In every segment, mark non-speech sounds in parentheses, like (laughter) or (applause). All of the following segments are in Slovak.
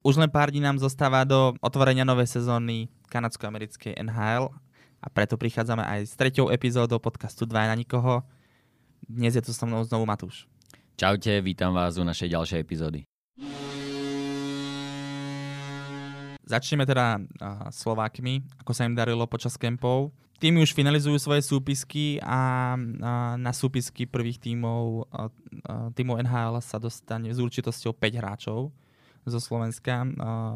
Už len pár dní nám zostáva do otvorenia novej sezóny kanadsko-americkej NHL a preto prichádzame aj s treťou epizódou podcastu 2 na nikoho. Dnes je tu so mnou znovu Matúš. Čaute, vítam vás u našej ďalšej epizódy. Začneme teda uh, Slovákmi, ako sa im darilo počas kempov. Týmy už finalizujú svoje súpisky a uh, na súpisky prvých tímov, uh, tímov NHL sa dostane s určitosťou 5 hráčov zo Slovenska.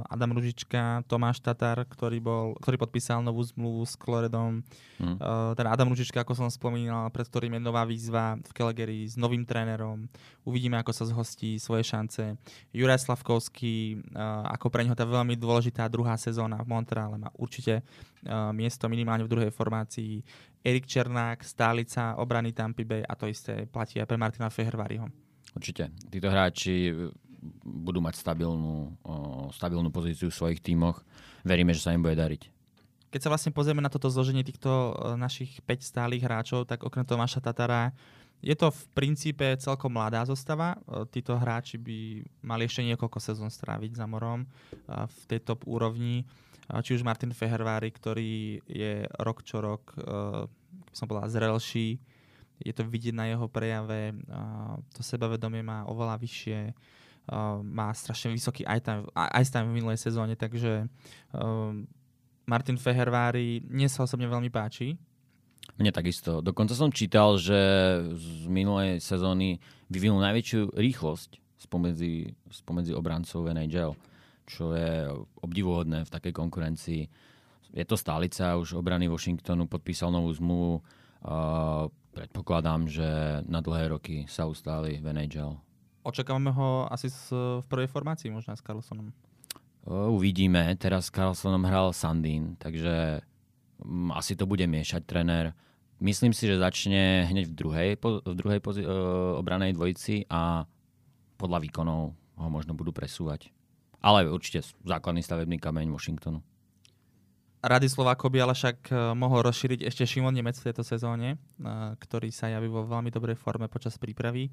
Adam Ružička, Tomáš Tatar, ktorý, bol, ktorý podpísal novú zmluvu s Kloredom. Mm. Teda Adam Ružička, ako som spomínal, pred ktorým je nová výzva v Calgary s novým trénerom. Uvidíme, ako sa zhostí svoje šance. Juraj Slavkovský, ako pre neho tá veľmi dôležitá druhá sezóna v Montreale má určite miesto minimálne v druhej formácii. Erik Černák, stálica obrany Tampa Bay a to isté platí aj pre Martina Fehervariho. Určite. Títo hráči budú mať stabilnú, stabilnú pozíciu v svojich tímoch. Veríme, že sa im bude dariť. Keď sa vlastne pozrieme na toto zloženie týchto našich 5 stálych hráčov, tak okrem Tomáša Tatara je to v princípe celkom mladá zostava. Títo hráči by mali ešte niekoľko sezón stráviť za morom v tej top úrovni. Či už Martin Fehervári, ktorý je rok čo rok, som povedal, zrelší. Je to vidieť na jeho prejave. To sebavedomie má oveľa vyššie uh, má strašne vysoký ice time, ice time v minulej sezóne, takže uh, Martin Fehervári mne sa osobne veľmi páči. Mne takisto. Dokonca som čítal, že z minulej sezóny vyvinul najväčšiu rýchlosť spomedzi, spomedzi obrancov NHL, čo je obdivuhodné v takej konkurencii. Je to stálica, už obrany Washingtonu podpísal novú zmluvu. Uh, predpokladám, že na dlhé roky sa ustáli v NHL. Očakávame ho asi v prvej formácii možno s Carlsonom. Uvidíme. Teraz s Carlsonom hral Sandin, takže mm, asi to bude miešať tréner. Myslím si, že začne hneď v druhej, v druhej pozi- obranej dvojici a podľa výkonov ho možno budú presúvať. Ale určite základný stavebný kameň Washingtonu. Rady Slovákov by ale však e, mohol rozšíriť ešte Šimon Nemec v tejto sezóne, e, ktorý sa javí vo veľmi dobrej forme počas prípravy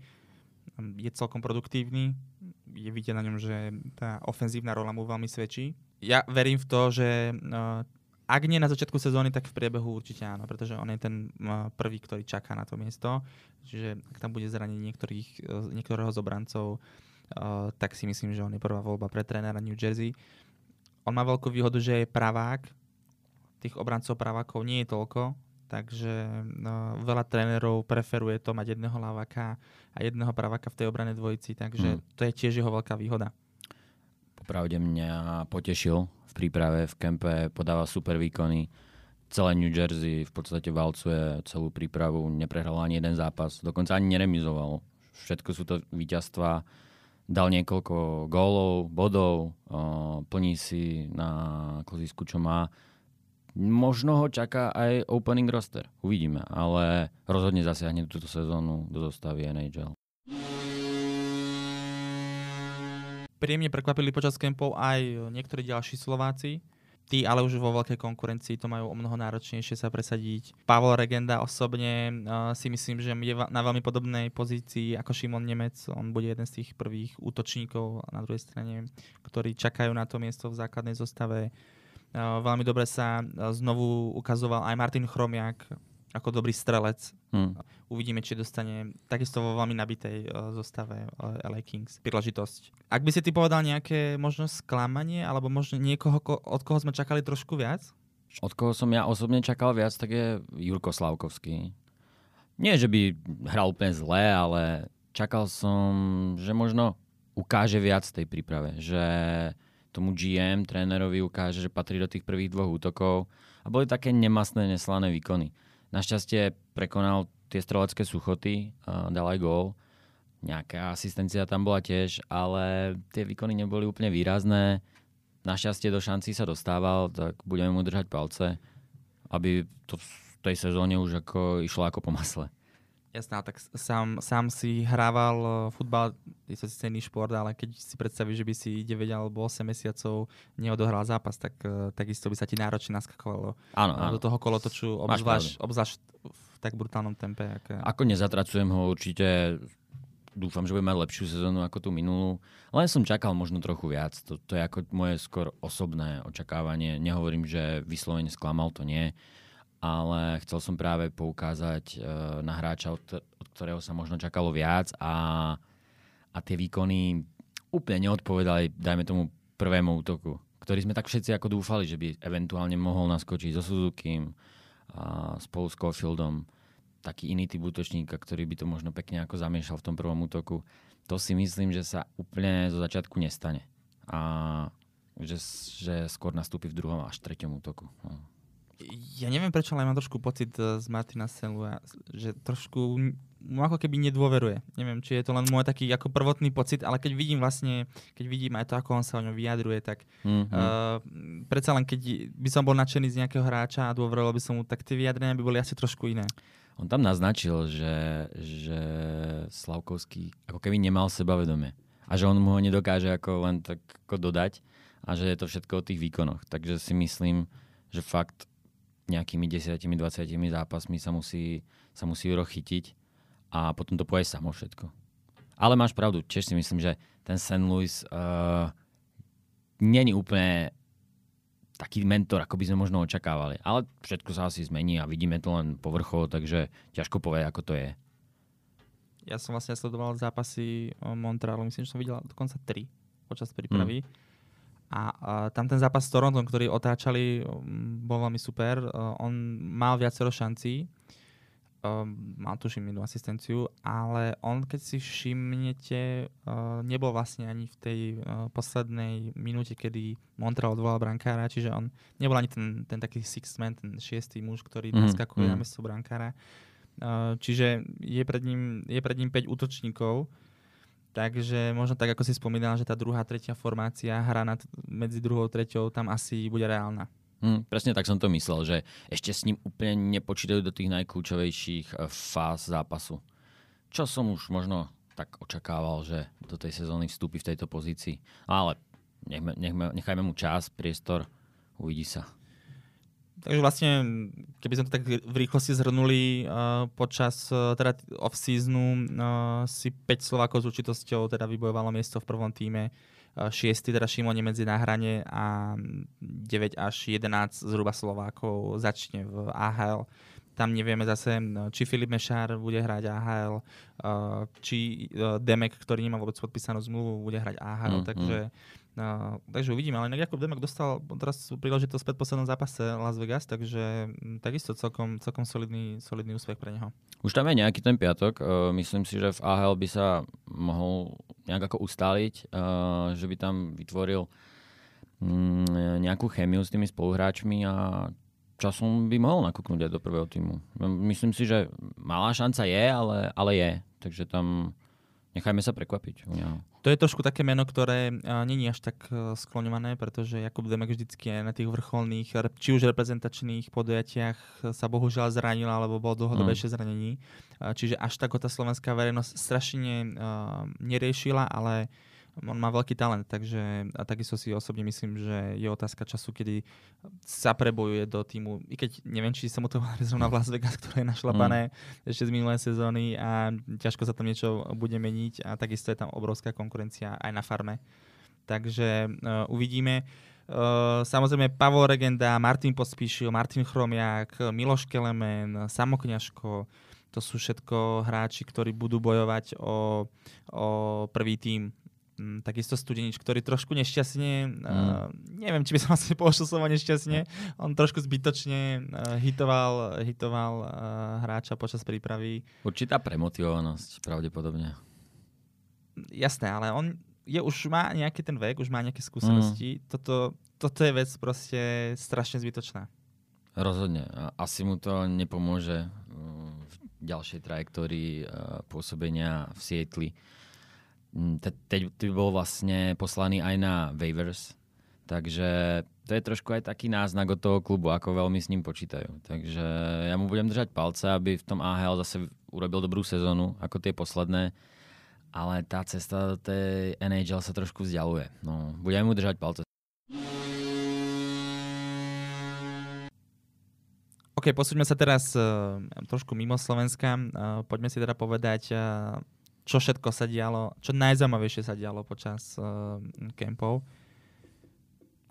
je celkom produktívny. Je vidieť na ňom, že tá ofenzívna rola mu veľmi svedčí. Ja verím v to, že uh, ak nie na začiatku sezóny, tak v priebehu určite áno, pretože on je ten uh, prvý, ktorý čaká na to miesto. Čiže ak tam bude zraniť niektorých, uh, niektorého z obrancov, uh, tak si myslím, že on je prvá voľba pre trénera New Jersey. On má veľkú výhodu, že je pravák. Tých obrancov pravákov nie je toľko, takže no, veľa trénerov preferuje to mať jedného laváka a jedného praváka v tej obrane dvojici, takže hmm. to je tiež jeho veľká výhoda. Popravde mňa potešil v príprave, v kempe, podáva super výkony. Celé New Jersey v podstate valcuje celú prípravu, neprehral ani jeden zápas, dokonca ani neremizoval. Všetko sú to víťazstva, dal niekoľko gólov, bodov, plní si na klozisku, čo má Možno ho čaká aj opening roster. Uvidíme, ale rozhodne zasiahne túto sezónu do zostavy NHL. Príjemne prekvapili počas kempov aj niektorí ďalší Slováci. Tí ale už vo veľkej konkurencii to majú o mnoho náročnejšie sa presadiť. Pavol Regenda osobne uh, si myslím, že je na veľmi podobnej pozícii ako Šimon Nemec. On bude jeden z tých prvých útočníkov na druhej strane, ktorí čakajú na to miesto v základnej zostave. Veľmi dobre sa znovu ukazoval aj Martin Chromiak ako dobrý strelec. Hmm. Uvidíme, či dostane takisto vo veľmi nabitej zostave LA Kings príležitosť. Ak by si ty povedal nejaké možno sklamanie, alebo možno niekoho, od koho sme čakali trošku viac? Od koho som ja osobne čakal viac, tak je Jurko Slavkovský. Nie, že by hral úplne zle, ale čakal som, že možno ukáže viac tej príprave. Že tomu GM, trénerovi ukáže, že patrí do tých prvých dvoch útokov a boli také nemastné, neslané výkony. Našťastie prekonal tie strelecké suchoty, dal aj gól. Nejaká asistencia tam bola tiež, ale tie výkony neboli úplne výrazné. Našťastie do šancí sa dostával, tak budeme mu držať palce, aby to v tej sezóne už ako išlo ako po masle. Jasná, tak sám, sám si hrával eh, futbal, je to iný šport, ale keď si predstavíš, že by si 9 alebo 8 mesiacov neodohral zápas, tak uh, takisto by sa ti náročne naskakovalo áno, áno. do toho kolotoču, obzvlášť, obzvlášť v tak brutálnom tempe. Aké... Ako nezatracujem ho určite, dúfam, že bude mať lepšiu sezónu ako tú minulú. Len som čakal možno trochu viac. To, to je ako moje skôr osobné očakávanie. Nehovorím, že vyslovene sklamal, to nie. Ale chcel som práve poukázať uh, na hráča, od ktorého sa možno čakalo viac a, a tie výkony úplne neodpovedali, dajme tomu, prvému útoku, ktorý sme tak všetci ako dúfali, že by eventuálne mohol naskočiť so Suzuki a spolu s Caulfieldom taký iný typ útočníka, ktorý by to možno pekne ako zamiešal v tom prvom útoku. To si myslím, že sa úplne zo začiatku nestane. A že, že skôr nastúpi v druhom až treťom útoku. No. Ja neviem prečo, ale mám trošku pocit eh, z Martina Senlua, že trošku mu ako keby nedôveruje. Neviem, či je to len môj taký ako prvotný pocit, ale keď vidím vlastne, keď vidím aj to, ako on sa o ňom vyjadruje, tak mm-hmm. uh, predsa len keď by som bol nadšený z nejakého hráča a dôveroval by som mu, tak tie vyjadrenia by boli asi trošku iné. On tam naznačil, že, že Slavkovský ako keby nemal sebavedomie a že on mu ho nedokáže ako len tak ako dodať a že je to všetko o tých výkonoch. Takže si myslím, že fakt nejakými 10-20 zápasmi sa musí, sa musí chytiť a potom to poje samo všetko. Ale máš pravdu, tiež si myslím, že ten St. Louis uh, není úplne taký mentor, ako by sme možno očakávali. Ale všetko sa asi zmení a vidíme to len povrchovo, takže ťažko povedať, ako to je. Ja som vlastne sledoval zápasy Montrealu, myslím, že som videl dokonca tri počas prípravy. Hmm. A, a tam ten zápas s Torontom, ktorý otáčali, bol veľmi super. On mal viacero šancí um, mal tuším inú asistenciu, ale on, keď si všimnete, uh, nebol vlastne ani v tej uh, poslednej minúte, kedy Montreal odvolal brankára, čiže on nebol ani ten, ten taký sixth man, ten šiestý muž, ktorý mm, naskakuje mm. na mesto brankára. Uh, čiže je pred, ním, je pred ním 5 útočníkov, takže možno tak, ako si spomínal, že tá druhá, tretia formácia, hra nad, medzi druhou treťou tam asi bude reálna. Hmm, presne tak som to myslel, že ešte s ním úplne nepočítajú do tých najkľúčovejších eh, fáz zápasu. Čo som už možno tak očakával, že do tej sezóny vstúpi v tejto pozícii. Ale nechme, nechme, nechajme mu čas, priestor, uvidí sa. Takže vlastne, keby sme to tak v rýchlosti zhrnuli, uh, počas uh, teda off-seasonu uh, si 5 Slovákov s určitosťou teda vybojovalo miesto v prvom týme. 6. teda Šimon medzi na hrane a 9 až 11 zhruba Slovákov začne v AHL. Tam nevieme zase, či Filip Mešár bude hrať AHL, či Demek, ktorý nemá vôbec podpísanú zmluvu, bude hrať AHL, mm, takže mm No, takže uvidíme, ale inak Jakub Demak dostal teraz príležitosť v predposlednom zápase Las Vegas, takže mm, takisto celkom, celkom solidný, solidný úspech pre neho. Už tam je nejaký ten piatok, uh, myslím si, že v AHL by sa mohol nejak ako ustáliť, uh, že by tam vytvoril um, nejakú chemiu s tými spoluhráčmi a časom by mohol nakúknúť aj do prvého týmu. Myslím si, že malá šanca je, ale, ale je, takže tam Nechajme sa prekvapiť neho. To je trošku také meno, ktoré uh, není až tak uh, skloňované, pretože Jakub Demek vždycky aj na tých vrcholných, či už reprezentačných podujatiach sa bohužiaľ zranil, alebo bol dlhodobejšie mm. zranení. Uh, čiže až tak ho tá slovenská verejnosť strašne uh, neriešila, ale on má veľký talent, takže a takisto si osobne myslím, že je otázka času, kedy sa prebojuje do týmu, i keď neviem, či sa mu to (laughs) zrovna v Las Vegas, ktoré je našlapané mm. ešte z minulé sezóny a ťažko sa tam niečo bude meniť a takisto je tam obrovská konkurencia aj na farme. Takže uh, uvidíme. Uh, samozrejme Pavol Regenda, Martin Pospíšil, Martin Chromiak, Miloš Kelemen, Samokňaško, to sú všetko hráči, ktorí budú bojovať o, o prvý tým takisto Studenič, ktorý trošku nešťastne, mm. uh, neviem, či by som (laughs) asi použil slovo nešťastne, on trošku zbytočne uh, hitoval, hitoval uh, hráča počas prípravy. Určitá premotivovanosť, pravdepodobne. Jasné, ale on je, už má nejaký ten vek, už má nejaké skúsenosti. Mm. Toto, toto je vec proste strašne zbytočná. Rozhodne. Asi mu to nepomôže v ďalšej trajektórii pôsobenia v Sietli Mm, teď by bol vlastne poslaný aj na waivers, takže to je trošku aj taký náznak od toho klubu, ako veľmi s ním počítajú. Takže ja mu budem držať palce, aby v tom AHL zase urobil dobrú sezónu, ako tie posledné, ale tá cesta do tej NHL sa trošku vzdialuje. No, budem mu držať palce. OK, posúďme sa teraz uh, trošku mimo Slovenska. Uh, poďme si teda povedať uh, čo všetko sa dialo, čo najzaujímavejšie sa dialo počas uh, kempov.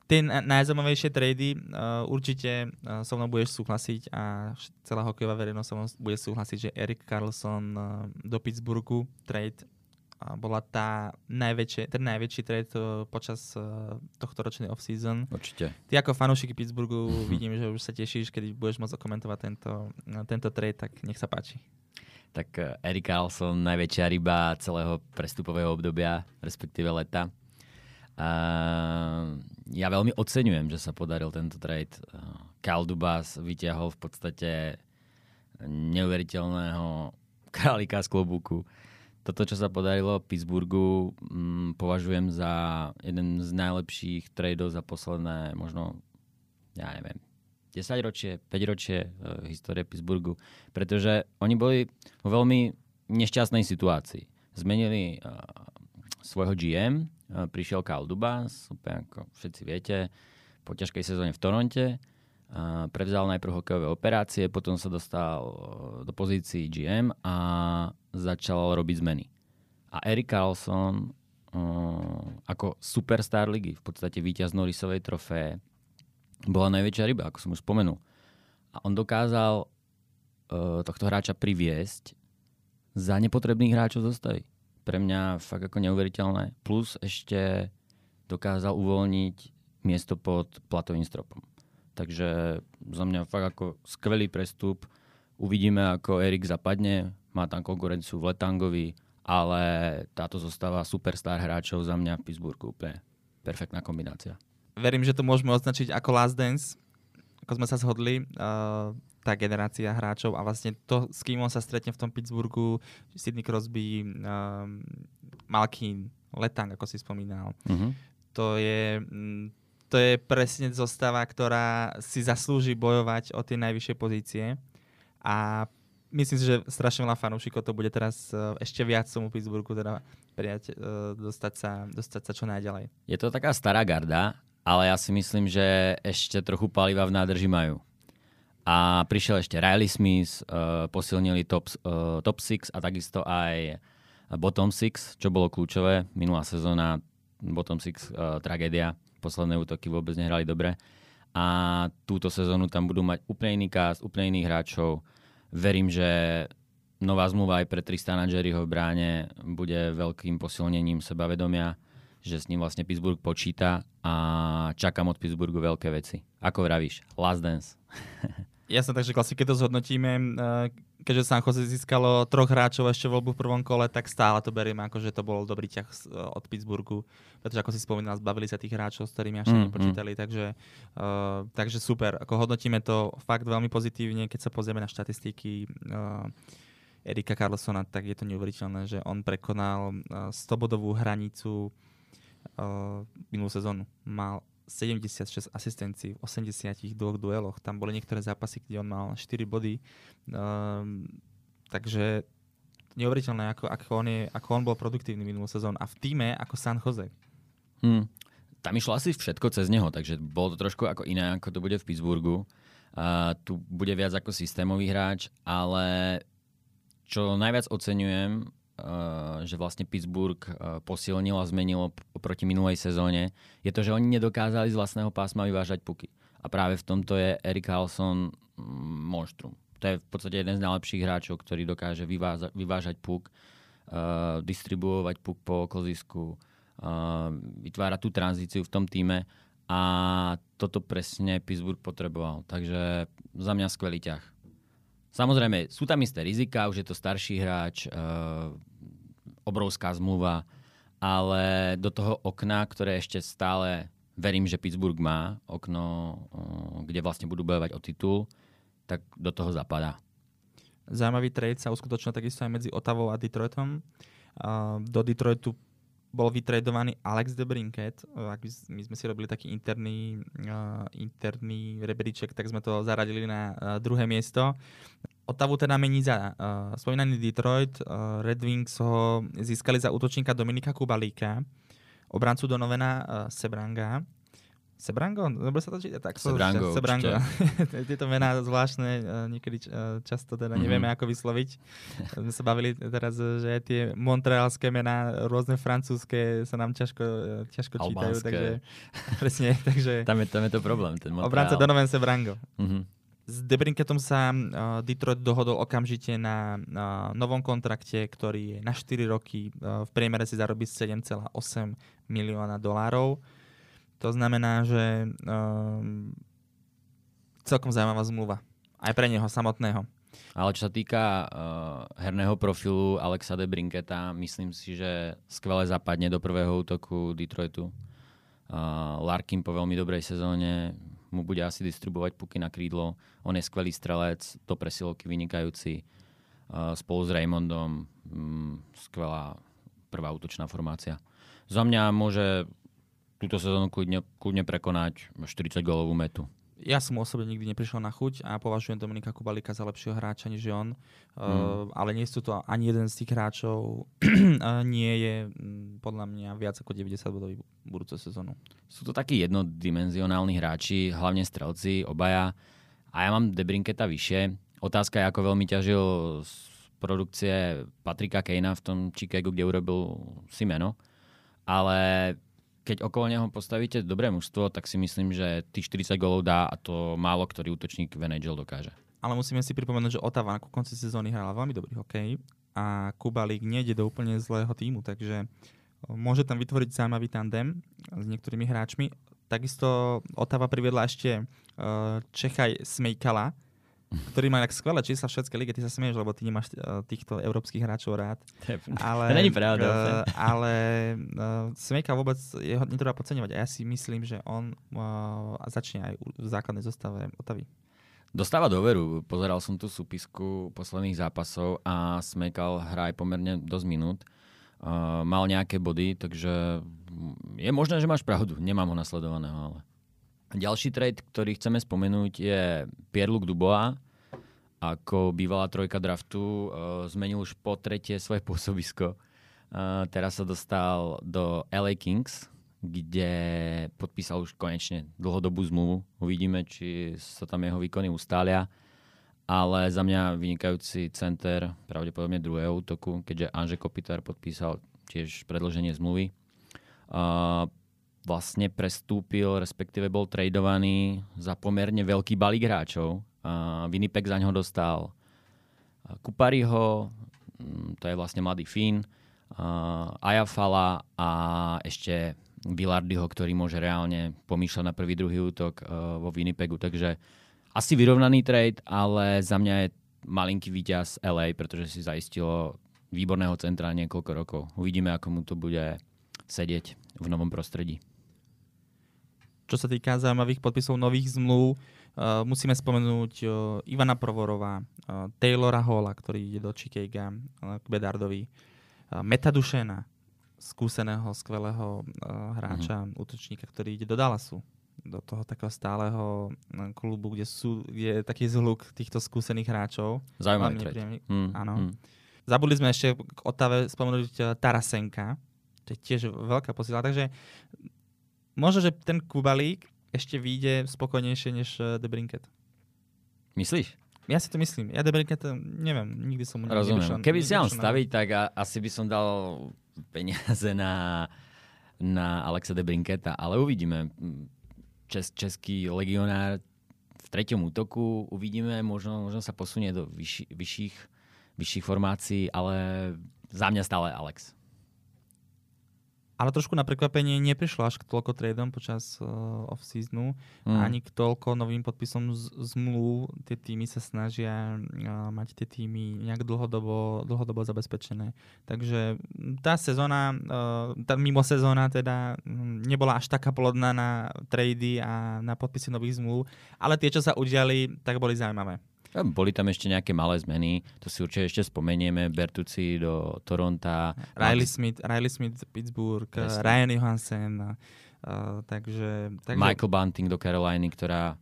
Tie najzaujímavejšie trady uh, určite uh, so mnou budeš súhlasiť a celá hokejová verejnosť so mnou bude súhlasiť, že Erik Carlson uh, do Pittsburghu trade uh, bola tá najväčšie, ten najväčší trade uh, počas uh, tohto ročnej off-season. Určite. Ty ako fanúšik Pittsburghu (laughs) vidím, že už sa tešíš, keď budeš môcť komentovať tento, uh, tento trade, tak nech sa páči. Tak Erik Carlson, najväčšia ryba celého prestupového obdobia, respektíve leta. Uh, ja veľmi oceňujem, že sa podaril tento trade. Kyle Dubas vyťahol v podstate neuveriteľného (laughs) králika z klobúku. Toto, čo sa podarilo v Pittsburghu, mm, považujem za jeden z najlepších tradeov za posledné možno, ja neviem, 10 ročie, 5 ročie uh, histórie Pittsburghu, pretože oni boli vo veľmi nešťastnej situácii. Zmenili uh, svojho GM, prišiel Kyle Dubas, úplne ako všetci viete, po ťažkej sezóne v Toronte. Prevzal najprv hokejové operácie, potom sa dostal e, do pozícií GM a začal robiť zmeny. A Erik Carlson e, ako superstar ligy, v podstate víťaz Norrisovej trofé, bola najväčšia ryba, ako som už spomenul. A on dokázal uh, tohto hráča priviesť za nepotrebných hráčov zostaviť pre mňa fakt ako neuveriteľné. Plus ešte dokázal uvoľniť miesto pod platovým stropom. Takže za mňa fakt ako skvelý prestup. Uvidíme, ako Erik zapadne. Má tam konkurenciu v Letangovi, ale táto zostáva superstar hráčov za mňa v Pittsburghu. Úplne perfektná kombinácia. Verím, že to môžeme označiť ako Last Dance, ako sme sa zhodli. Uh tá generácia hráčov a vlastne to, s kým on sa stretne v tom Pittsburghu, Sidney Crosby, um, Malkin, Letang, ako si spomínal. Uh-huh. To je... Mm, to je presne zostava, ktorá si zaslúži bojovať o tie najvyššie pozície. A myslím si, že strašne veľa fanúšikov to bude teraz uh, ešte viac tomu Pittsburghu teda prijať, uh, dostať, sa, dostať sa čo najďalej. Je to taká stará garda, ale ja si myslím, že ešte trochu paliva v nádrži majú. A prišiel ešte Riley Smith, uh, posilnili top, uh, top 6 a takisto aj bottom 6, čo bolo kľúčové. Minulá sezóna bottom 6 uh, tragédia, posledné útoky vôbec nehrali dobre. A túto sezónu tam budú mať úplne iný cast, úplne iných hráčov. Verím, že nová zmluva aj pre Tristana Jerryho v bráne bude veľkým posilnením sebavedomia, že s ním vlastne Pittsburgh počíta a čakám od Pittsburghu veľké veci. Ako vravíš, last dance. (laughs) Jasne, takže klasiky to zhodnotíme. Eh, keďže San Jose získalo troch hráčov ešte voľbu v prvom kole, tak stále to berieme ako, že to bol dobrý ťah eh, od Pittsburghu. Pretože ako si spomínal, zbavili sa tých hráčov, s ktorými až mm, nepočítali. Mm. Takže, uh, takže super. Ako hodnotíme to fakt veľmi pozitívne, keď sa pozrieme na štatistiky uh, Erika Carlsona, tak je to neuveriteľné, že on prekonal uh, 100-bodovú hranicu uh, minulú sezónu. Mal 76 asistencií v 82 dueloch. Tam boli niektoré zápasy, kde on mal 4 body. Um, takže neuveriteľné, ako, ako, on je, ako on bol produktívny minulú sezónu. A v týme ako San Jose. Hmm. Tam išlo asi všetko cez neho, takže bolo to trošku ako iné, ako to bude v Pittsburghu. Uh, tu bude viac ako systémový hráč, ale čo najviac oceňujem, že vlastne Pittsburgh eh, posilnil a zmenil oproti minulej sezóne, je to, že oni nedokázali z vlastného pásma vyvážať puky. A práve v tomto je Erik Halson mm, monštrum. To je v podstate jeden z najlepších hráčov, ktorý dokáže vyváza- vyvážať puk, uh, distribuovať puk po okolzisku, uh, vytvára tú tranzíciu v tom týme a toto presne Pittsburgh potreboval. Takže za mňa skvelý ťah. Samozrejme, sú tam isté rizika, už je to starší hráč, uh, obrovská zmluva, ale do toho okna, ktoré ešte stále verím, že Pittsburgh má, okno, kde vlastne budú bojovať o titul, tak do toho zapadá. Zaujímavý trade sa uskutočnil takisto aj medzi Otavou a Detroitom. Do Detroitu bol vytredovaný Alex de Brinket. My sme si robili taký interný, interný rebríček, tak sme to zaradili na druhé miesto. Otavu teda mení za uh, spomínaný Detroit. Uh, Red Wings ho získali za útočníka Dominika Kubalíka, obrancu do novena uh, Sebranga. Sebrango? Dobre sa to číta? Tak, Sebrango, Sebrango. (laughs) Tieto mená zvláštne, e, niekedy e, často teda nevieme mm-hmm. ako vysloviť. (laughs) My sa bavili teraz, že tie montrealské mená, rôzne francúzske sa nám ťažko, ťažko čítajú. Takže, (laughs) presne, takže... Tam je, tam je to problém, ten Montreal. Obranca Donovan Sebrango. Mm-hmm. S Debrinketom sa uh, Detroit dohodol okamžite na uh, novom kontrakte, ktorý je na 4 roky. Uh, v priemere si zarobí 7,8 milióna dolárov. To znamená, že um, celkom zaujímavá zmluva. Aj pre neho samotného. Ale čo sa týka uh, herného profilu Alexa de Brinketa, myslím si, že skvele zapadne do prvého útoku Detroitu. Uh, Larkin po veľmi dobrej sezóne mu bude asi distribuovať puky na krídlo. On je skvelý strelec, do presilovky vynikajúci. Uh, spolu s Raymondom um, skvelá prvá útočná formácia. Za mňa môže túto sezónu kľudne, kľudne prekonať 40 gólovú metu. Ja som osobne nikdy neprišiel na chuť a považujem Dominika Kubalika za lepšieho hráča než on, mm. uh, ale nie sú to ani jeden z tých hráčov (clears throat) nie je um, podľa mňa viac ako 90 bodový budúcu sezónu. Sú to takí jednodimenzionálni hráči, hlavne strelci, obaja. A ja mám Debrinketa vyššie. Otázka je, ako veľmi ťažil z produkcie Patrika Kejna v tom Chicago, kde urobil si meno. Ale keď okolo neho postavíte dobré mužstvo, tak si myslím, že tých 40 golov dá a to málo ktorý útočník v NHL dokáže. Ale musíme si pripomenúť, že Otava na konci sezóny hrala veľmi dobrý hokej a Kubalík nejde do úplne zlého týmu, takže môže tam vytvoriť zaujímavý tandem s niektorými hráčmi. Takisto Otava priviedla ešte Čechaj Smejkala, ktorý má tak skvelé čísla v všetkej lige, ty sa smieš, lebo ty nemáš uh, týchto európskych hráčov rád. Ale, to není pravda. Uh, (laughs) ale uh, Smejka vôbec jeho netreba podceňovať a ja si myslím, že on uh, začne aj v základnej zostave Otavy. Dostáva doveru. Pozeral som tú súpisku posledných zápasov a Smejkal hrá aj pomerne dosť minút. Uh, mal nejaké body, takže je možné, že máš pravdu. Nemám ho nasledovaného, ale... Ďalší trade, ktorý chceme spomenúť, je Pierre-Luc. Ako bývalá trojka draftu uh, zmenil už po tretie svoje (laughs) pôsobisko. Uh, teraz sa dostal do LA Kings, kde podpísal už konečne dlhodobú zmluvu. Uvidíme, či sa tam jeho výkony ustália. Ale za mňa vynikajúci center, pravdepodobne druhého útoku, keďže Anže Kopitar podpísal tiež predloženie zmluvy. Uh, vlastne prestúpil, respektíve bol tradovaný za pomerne veľký balík hráčov. Uh, Winnipeg za ňo dostal Kupariho, mm, to je vlastne mladý Fín, Ajafala a ešte Villardyho, ktorý môže reálne pomýšľať na prvý, druhý útok vo Winnipegu. Takže asi vyrovnaný trade, ale za mňa je malinký víťaz LA, pretože si zaistilo výborného centra niekoľko rokov. Uvidíme, ako mu to bude sedieť v novom prostredí. Čo sa týka zaujímavých podpisov nových zmluv, uh, musíme spomenúť uh, Ivana Provorova, uh, Taylora Halla, ktorý ide do Chicago uh, k Bedardovi, uh, Meta Dušena, skúseného, skvelého uh, hráča, mm-hmm. útočníka, ktorý ide do Dallasu do toho takého stáleho klubu, kde, sú, kde je taký zhluk týchto skúsených hráčov. Zaujímavý trade. Mm, áno. Mm. Zabudli sme ešte k Otave spomenúť Tarasenka, to je tiež veľká posiela, takže možno, že ten Kubalík ešte vyjde spokojnejšie než eh, The Brinket. Myslíš? Ja si to myslím. Ja The Brinket, eh, neviem, nikdy som mu Rozumiem. Keby si mal staviť, tak a, asi by som dal peniaze na, na Alexa De Brinketa, ale uvidíme. Čes, český legionár v treťom útoku, uvidíme, možno, možno sa posunie do vyšší, vyšších, vyšších formácií, ale za mňa stále Alex. Ale trošku na prekvapenie neprišlo až k toľko tradom počas uh, off-seasonu, mm. ani k toľko novým podpisom z- zmluv. Tie týmy sa snažia uh, mať tie týmy nejak dlhodobo, dlhodobo zabezpečené. Takže tá sezóna, uh, tá mimo sezóna teda nebola až taká plodná na trady a na podpisy nových zmluv, ale tie, čo sa udiali, tak boli zaujímavé. Boli tam ešte nejaké malé zmeny, to si určite ešte spomenieme, Bertucci do Toronta. Riley Smith, Riley Smith Pittsburgh, Presne. Ryan Johansen, uh, takže, takže... Michael Bunting do Caroliny, ktorá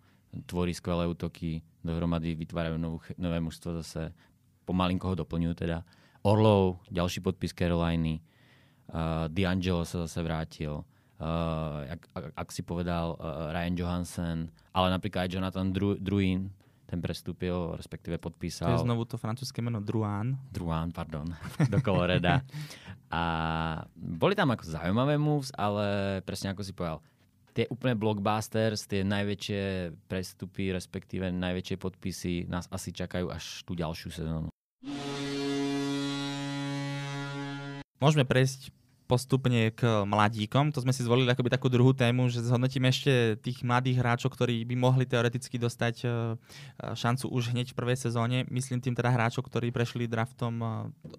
tvorí skvelé útoky, dohromady vytvárajú novú, nové mužstvo zase, pomalinko ho doplňujú teda. Orlov, ďalší podpis Caroliny, uh, D'Angelo sa zase vrátil, uh, ak, ak, ak si povedal uh, Ryan Johansen, ale napríklad aj Jonathan Dru- Druin, ten prestúpil, respektíve podpísal. To je znovu to francúzske meno Druan. Druan, pardon, (laughs) do Coloreda. A boli tam ako zaujímavé moves, ale presne ako si povedal, tie úplne blockbusters, tie najväčšie prestupy, respektíve najväčšie podpisy nás asi čakajú až tú ďalšiu sezónu. Môžeme prejsť postupne k mladíkom. To sme si zvolili akoby takú druhú tému, že zhodnotíme ešte tých mladých hráčov, ktorí by mohli teoreticky dostať e, šancu už hneď v prvej sezóne. Myslím tým teda hráčov, ktorí prešli draftom e,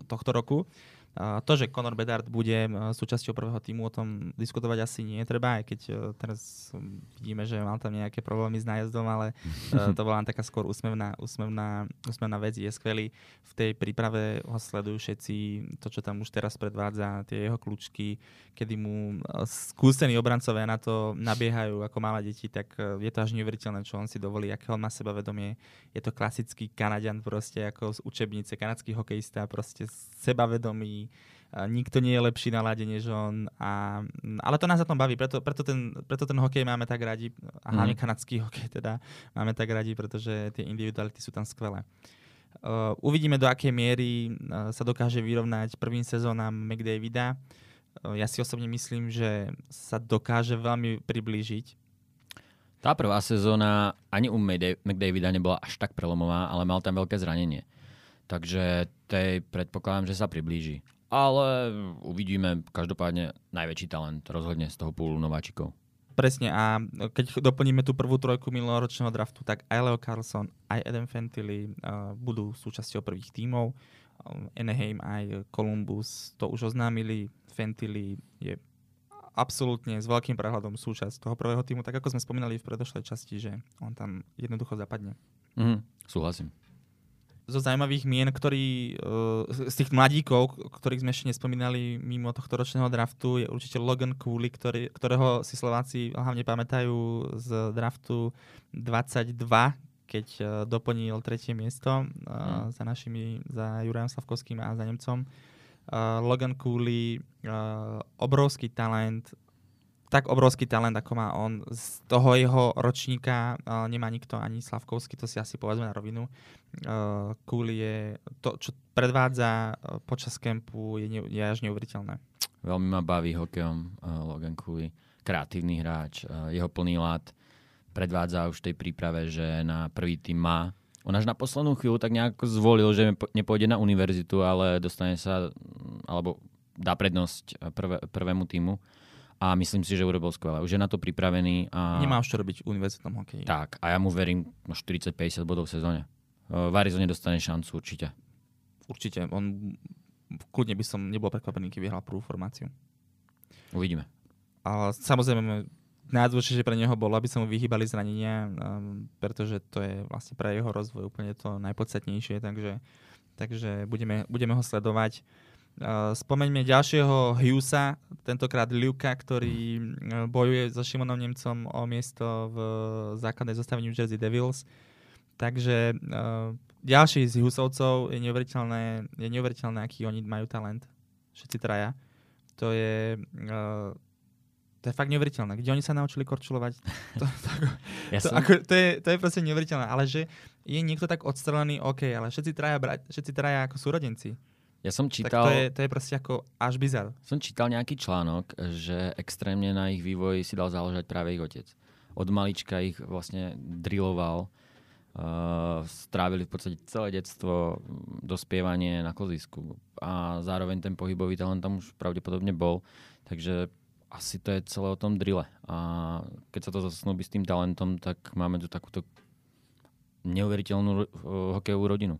tohto roku. To, že Conor Bedard bude súčasťou prvého týmu, o tom diskutovať asi nie treba, aj keď e, teraz vidíme, že mal tam nejaké problémy s nájazdom, ale e, (laughs) to bola taká skôr úsmevná, úsmevná, úsmevná vec. Je skvelý. V tej príprave ho sledujú všetci, to, čo tam už teraz predvádza, tie jeho kľúčky, kedy mu e, skúsení obrancovia na to nabiehajú ako malé deti, tak je to až neuveriteľné, čo on si dovolí, aké on má sebavedomie. Je to klasický Kanadian proste, ako z učebnice, kanadský hokejista, proste sebavedomý, nikto nie je lepší na lade než on. A, ale to nás za tom baví, preto, preto, ten, preto ten hokej máme tak radi, a hlavne mm. kanadský hokej teda máme tak radi, pretože tie individuality sú tam skvelé. Uh, uvidíme, do akej miery uh, sa dokáže vyrovnať prvým sezónam McDavida. Uh, ja si osobne myslím, že sa dokáže veľmi priblížiť. Tá prvá sezóna ani u McDavida nebola až tak prelomová, ale mal tam veľké zranenie. Takže tej predpokladám, že sa priblíži. Ale uvidíme, každopádne najväčší talent rozhodne z toho púlu nováčikov. Presne a keď doplníme tú prvú trojku minuloročného draftu, tak aj Leo Carlson, aj Adam Fentilly uh, budú súčasťou prvých tímov. Um, Anaheim aj Columbus to už oznámili. Fentilly je absolútne s veľkým prehľadom súčasť toho prvého týmu, tak ako sme spomínali v predošlej časti, že on tam jednoducho zapadne. Mm, súhlasím zo zaujímavých mien, ktorí, uh, z tých mladíkov, ktorých sme ešte nespomínali mimo tohto ročného draftu, je určite Logan Cooley, ktorý, ktorého si Slováci hlavne pamätajú z draftu 22, keď uh, doplnil tretie miesto hmm. za našimi, za Jurajom Slavkovským a za Nemcom. Logan Cooley, obrovský talent, tak obrovský talent, ako má on. Z toho jeho ročníka uh, nemá nikto ani Slavkovský, to si asi povedzme na rovinu. Uh, Cooley je, to, čo predvádza uh, počas kempu, je, ne, je až neuveriteľné. Veľmi ma baví hokejom uh, Logan Cooley. Kreatívny hráč, uh, jeho plný lát predvádza už v tej príprave, že na prvý tým má. On až na poslednú chvíľu tak nejako zvolil, že nepôjde na univerzitu, ale dostane sa, alebo dá prednosť prvé, prvému týmu a myslím si, že urobil skvelé. Už je na to pripravený. A... Nemá už čo robiť v univerzitnom hokeji. Tak, a ja mu verím no 40-50 bodov v sezóne. V Arizone dostane šancu určite. Určite. On, kľudne by som nebol prekvapený, keby vyhral prvú formáciu. Uvidíme. A samozrejme, najdôležitejšie pre neho bolo, aby sa mu vyhýbali zranenia, um, pretože to je vlastne pre jeho rozvoj úplne to najpodstatnejšie, takže, takže budeme, budeme ho sledovať. Spomeňme ďalšieho Hughesa, tentokrát Luka, ktorý bojuje so Šimonom Nemcom o miesto v základnej zostave New Jersey Devils. Takže uh, ďalší z Hughesovcov je neuveriteľné, je neuveriteľné, aký oni majú talent. Všetci traja. To je, uh, to je fakt neuveriteľné. Kde oni sa naučili korčulovať? (laughs) To, to, ja to, som... ako, to, je, to je proste neuveriteľné. Ale že je niekto tak odstrelený, OK, ale všetci traja, všetci traja ako súrodenci. Ja som čítal... Tak to je, to je proste ako až bizar. Som čítal nejaký článok, že extrémne na ich vývoj si dal záležať práve ich otec. Od malička ich vlastne drilloval, uh, strávili v podstate celé detstvo, dospievanie na klzisku a zároveň ten pohybový talent tam už pravdepodobne bol, takže asi to je celé o tom drille. A keď sa to zasnúbi s tým talentom, tak máme tu takúto neuveriteľnú uh, hokejovú rodinu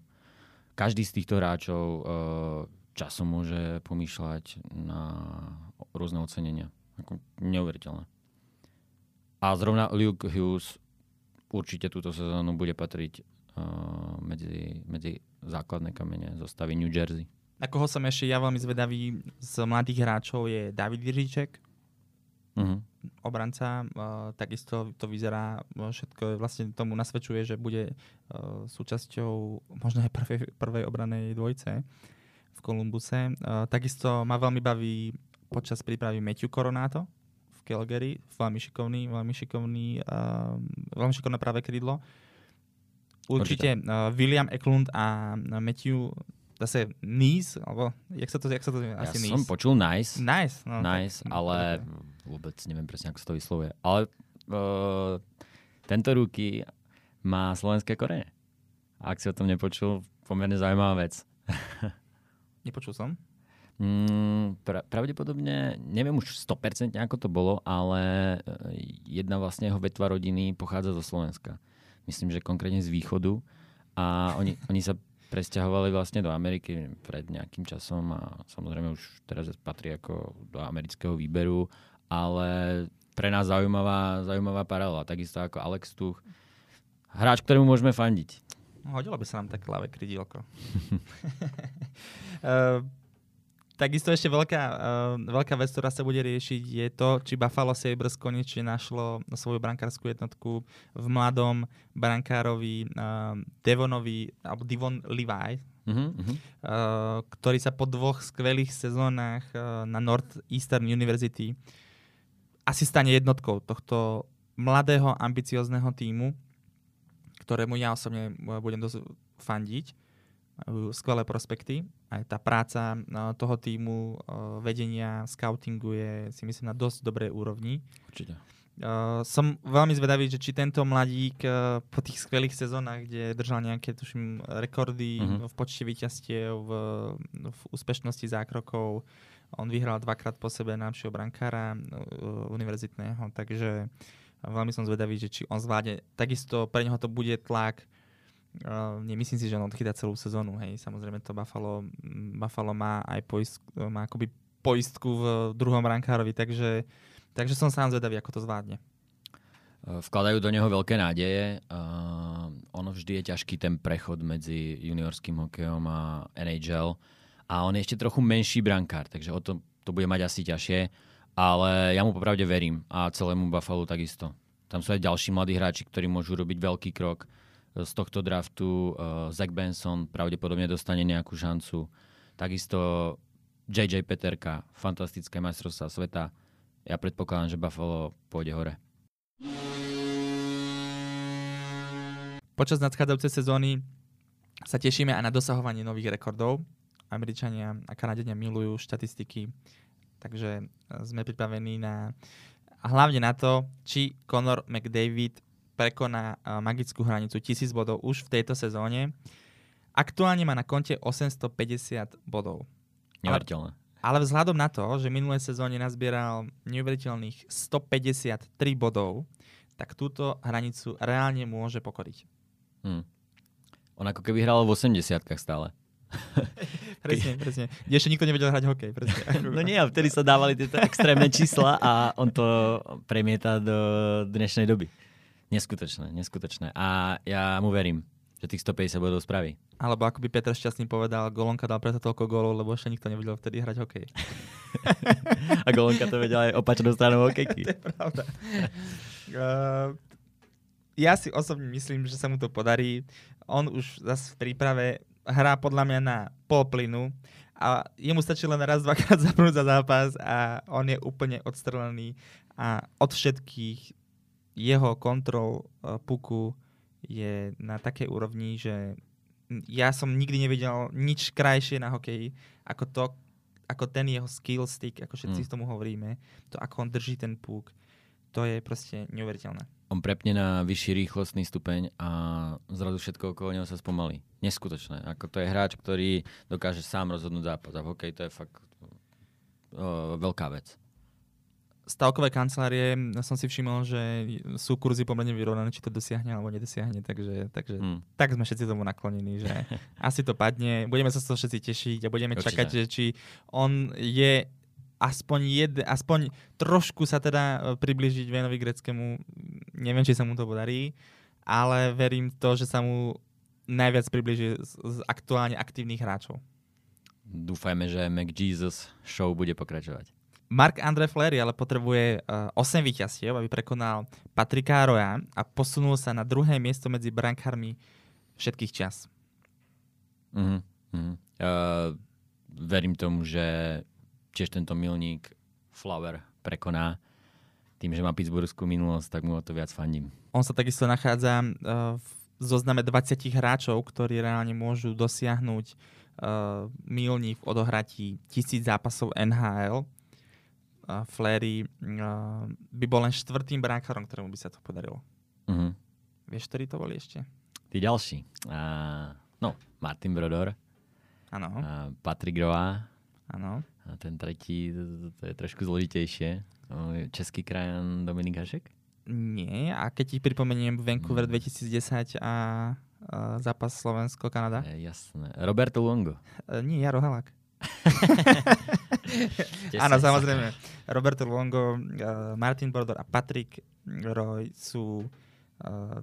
každý z týchto hráčov uh, časom môže pomýšľať na rôzne ocenenia. Ako neuveriteľné. A zrovna Luke Hughes určite túto sezónu bude patriť uh, medzi, medzi základné kamene zostavy New Jersey. Na koho som ešte ja veľmi zvedavý z mladých hráčov je David Jiříček, uh-huh. Obranca. Uh, takisto to vyzerá, všetko vlastne tomu nasvedčuje, že bude uh, súčasťou možno aj prvej, prvej obranej dvojce v Kolumbuse. Takisto ma veľmi baví počas prípravy Matthew Coronato v Calgary, veľmi šikovný, veľmi šikovný, veľmi šikovné práve krídlo. Určite uh, William Eklund a Matthew zase Nice, alebo jak sa to, jak sa to Ja asi som Nice. počul nice, Nice, no, nice, tak- ale vôbec neviem presne, ako sa to vyslovuje. Ale uh, tento ruky má slovenské korene. Ak si o tom nepočul, pomerne zaujímavá vec. (laughs) Nepočul som. Mm, pra, pravdepodobne, neviem už 100% ako to bolo, ale e, jedna vlastne jeho vetva rodiny pochádza zo Slovenska. Myslím, že konkrétne z východu. A oni, (laughs) oni sa presťahovali vlastne do Ameriky pred nejakým časom a samozrejme už teraz patrí ako do amerického výberu, ale pre nás zaujímavá, zaujímavá paralela. Takisto ako Alex Tuch. Hráč, ktorému môžeme fandiť. No, hodilo by sa nám také ľavé krydielko. uh, (laughs) takisto ešte veľká, uh, veľká vec, ktorá sa bude riešiť, je to, či Buffalo Sabres konečne našlo svoju brankárskú jednotku v mladom brankárovi uh, Devonovi, alebo Devon Levi, Uh-huh, uh, ktorý sa po dvoch skvelých sezónach uh, na Northeastern University asi stane jednotkou tohto mladého, ambiciozného týmu, ktorému ja osobne uh, budem dosť fandiť. Majú skvelé prospekty. Aj tá práca uh, toho týmu, vedenia, scoutingu je si myslím na dosť dobrej úrovni. Určite. Uh, som veľmi zvedavý, že či tento mladík uh, po tých skvelých sezónach, kde držal nejaké, tuším, rekordy Mhm. v počte víťazstiev, v, v úspešnosti zákrokov, on vyhral dvakrát po sebe najlepšieho brankára uh, univerzitného, takže veľmi som zvedavý, že či on zvládne. Takisto pre neho to bude tlak. Uh, nemyslím si, že on odchytá celú sezónu. Hej. Samozrejme to Buffalo, mm, Buffalo má aj poist, má akoby poistku v druhom brankárovi, takže Takže som sám zvedavý, ako to zvládne. Vkladajú do neho veľké nádeje. Uh, ono vždy je ťažký ten prechod medzi juniorským hokejom a NHL. A on je ešte trochu menší brankár, takže o to, to bude mať asi ťažšie. Ale ja mu popravde verím a celému Buffalo takisto. Tam sú aj ďalší mladí hráči, ktorí môžu robiť veľký krok z tohto draftu. Uh, Zach Benson pravdepodobne dostane nejakú šancu. Takisto JJ Peterka, fantastické majstrovstvá sveta. Ja predpokladám, že Buffalo pôjde hore. Počas nadchádzajúcej sezóny sa tešíme aj na dosahovanie nových rekordov. Američania a Kanadenia milujú štatistiky, takže sme pripravení na a hlavne na to, či Conor McDavid prekoná magickú hranicu 1000 bodov už v tejto sezóne. Aktuálne má na konte 850 bodov. Neveriteľné. Ale vzhľadom na to, že minulé sezóne nazbieral neuveriteľných 153 bodov, tak túto hranicu reálne môže pokoriť. Hmm. On ako keby hral v 80 stále. (laughs) presne, presne. Kde ešte nikto nevedel hrať hokej. Presne. (laughs) No nie, vtedy sa dávali tieto (laughs) extrémne čísla a on to premieta do dnešnej doby. Neskutočné, neskutočné. A ja mu verím, že tých 150 bodov spraví. Alebo ako by Petr Šťastný povedal, Golonka dal preto toľko gólov, lebo ešte nikto nevedel vtedy hrať hokej. (laughs) A Golonka to vedel aj opačnou stranou hokejky. to je pravda. Uh, ja si osobne myslím, že sa mu to podarí. On už zase v príprave hrá podľa mňa na pol plynu a jemu stačí len raz, dvakrát (laughs) zapnúť za zápas a on je úplne odstrelený a od všetkých jeho kontrol uh, puku je na takej úrovni, že ja som nikdy nevidel nič krajšie na hokeji ako to, ako ten jeho skill stick, ako všetci mm. tomu hovoríme, to ako on drží ten púk, to je proste neuveriteľné. On prepne na vyšší rýchlostný stupeň a zrazu všetko okolo neho sa spomalí. Neskutočné. Ako to je hráč, ktorý dokáže sám rozhodnúť zápas. A v hokeji to je fakt o, veľká vec. Stavkové kancelárie, som si všimol, že sú kurzy pomerne vyrovnané, či to dosiahne alebo nedosiahne, takže, takže Hmm. tak sme všetci tomu naklonení, že (laughs) asi to padne, budeme sa z toho všetci tešiť a budeme Určite. čakať, že či on je aspoň jed, aspoň trošku sa teda e, približiť Venovi Greckému. Neviem, či sa mu to podarí, ale verím to, že sa mu najviac približí z, z aktuálne aktívnych hráčov. Dúfajme, že McJesus show bude pokračovať. Mark Andre Fleury ale potrebuje uh, 8 víťazstiev, aby prekonal Patrika Roya a posunul sa na druhé miesto medzi brankármi všetkých čas. Uh-huh. Uh-huh. Uh, verím tomu, že tiež tento milník Flower prekoná. Tým, že má Pittsburghskú minulosť, tak mu o to viac fandím. On sa takisto nachádza uh, v zozname 20 hráčov, ktorí reálne môžu dosiahnuť uh, milník v odohratí tisíc zápasov NHL. Flery uh, by bol len štvrtým brákarom, ktorému by sa to podarilo. Uh-huh. Vieš, ktorí to boli ešte? Tí ďalší. Uh, no, Martin Brodor. Áno. Uh, Patrik Roa. Áno. A ten tretí, to, to, to je trošku zložitejšie. Český krajan Dominik Hašek? Nie. A keď ti pripomeniem Vancouver 2010 a, a zápas Slovensko-Kanada? Je, jasné. Roberto Longo. E, nie, Jaro Halak. (laughs) Áno, samozrejme. Roberto Longo, uh, Martin Brodor a Patrick Roy sú uh,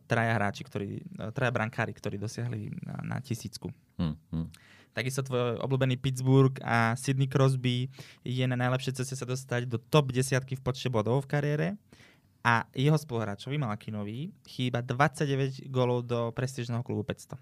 traja hráči, ktorí, uh, traja brankári, ktorí dosiahli na, na tisícku. Hmm, hmm. Takisto tvoj obľúbený Pittsburgh a Sidney Crosby je na najlepšej ceste sa dostať do top desiatky v počte bodov v kariére a jeho spoluhráčovi Malakinovi chýba 29 gólov do prestížneho klubu 500.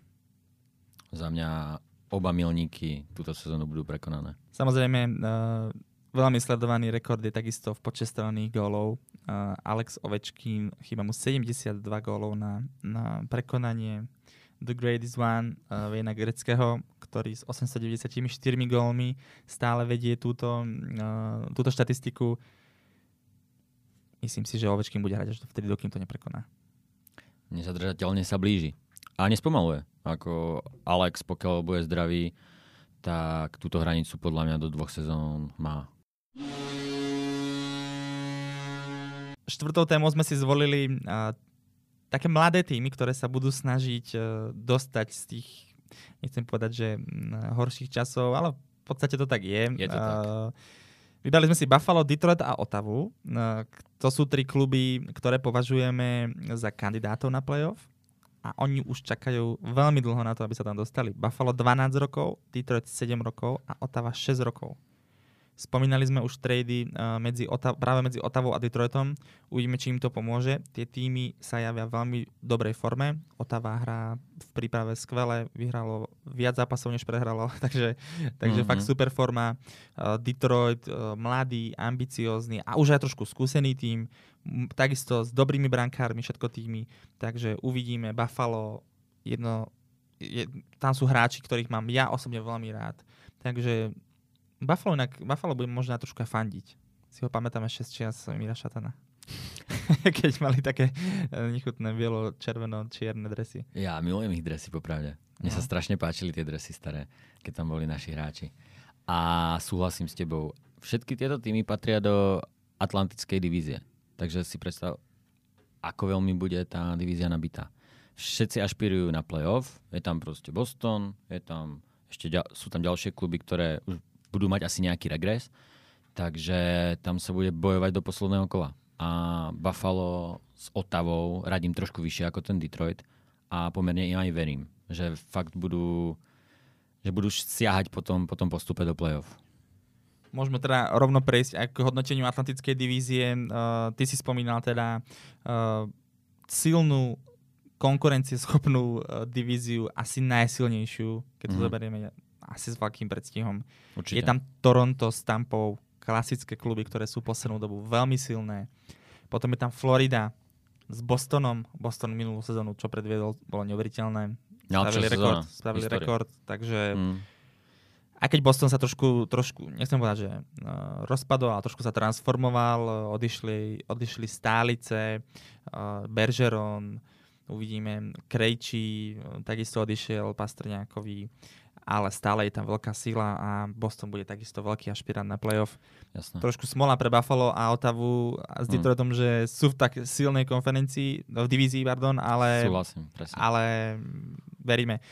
Za mňa oba milníky túto sezónu budú prekonané. Samozrejme, uh, veľmi sledovaný rekord je takisto v počte strelených gólov. Uh, Alex Ovečkin, chýba mu 72 gólov na, na prekonanie The Greatest One, uh, Vejna Greckého, ktorý s 894 gólmi stále vedie túto, uh, túto štatistiku. Myslím si, že Ovečkin bude hrať až vtedy, dokým to neprekoná. Nezadržateľne sa blíži. A nespomaluje. Ako Alex, pokiaľ bude zdravý, tak túto hranicu podľa mňa do dvoch sezón má. Štvrtou témou sme si zvolili uh, také mladé týmy, ktoré sa budú snažiť uh, dostať z tých, nechcem povedať, že horších časov, ale v podstate to tak je. Je to tak. Vybrali sme si Buffalo, Detroit a Ottavu. To sú tri kluby, ktoré považujeme za kandidátov na playoff a oni už čakajú veľmi dlho na to, aby sa tam dostali. Buffalo 12 rokov, Detroit 7 rokov a Ottawa 6 rokov. Spomínali sme už trady uh, medzi Otav- práve medzi Otavou a Detroitom. Uvidíme, či im to pomôže. Tie týmy sa javia v veľmi dobrej forme. Otava hrá v príprave skvele, vyhralo viac zápasov, než prehralo, (laughs) takže, takže mm-hmm. fakt super forma. Uh, Detroit, uh, mladý, ambiciózny a už aj trošku skúsený tým. Takisto s dobrými brankármi, všetko týmy. Takže uvidíme. Buffalo, jedno, je, tam sú hráči, ktorých mám ja osobne veľmi rád. Takže Buffalo, inak, Buffalo bude možno trošku aj fandiť. Si ho pamätám ešte z čias Mira Šatana. (laughs) Keď mali také eh, nechutné bielo, červeno, čierne dresy. Ja milujem ich dresy, popravde. Mne no. sa strašne páčili tie dresy staré, keď tam boli naši hráči. A súhlasím s tebou. Všetky tieto týmy patria do Atlantickej divízie. Takže si predstav, ako veľmi bude tá divízia nabitá. Všetci ašpirujú na playoff. Je tam proste Boston, je tam, ešte ďal, sú tam ďalšie kluby, ktoré už budú mať asi nejaký regres, takže tam sa bude bojovať do posledného kola. A Buffalo s Otavou radím trošku vyššie ako ten Detroit a pomerne im aj verím, že fakt budú, že budú siahať po tom, po tom postupe do play-off. Môžeme teda rovno prejsť aj k hodnoteniu Atlantickej divízie. Uh, ty si spomínal teda uh, silnú konkurencieschopnú uh, divíziu, asi najsilnejšiu, keď to mm. zoberieme asi s veľkým predstihom. Určite. Je tam Toronto s Tampou, klasické kluby, ktoré sú poslednú dobu veľmi silné. Potom je tam Florida s Bostonom. Boston minulú sezónu, čo predviedol, bolo neuveriteľné. Spravili rekord, spravili rekord, takže mm. aj keď Boston sa trošku, trošku nechcem povedať, že uh, rozpadol, ale trošku sa transformoval, odišli, odišli stálice, uh, Bergeron, uvidíme, Krejčí, takisto odišiel Pastrňákový ale stále je tam veľká sila a Boston bude takisto veľký ašpirant na playoff. Jasne. Trošku smola pre Buffalo a Otavu s mm. Detroitom, mm. že sú v tak silnej konferencii, v divízii, pardon, ale, Súhlasím, presne. ale veríme.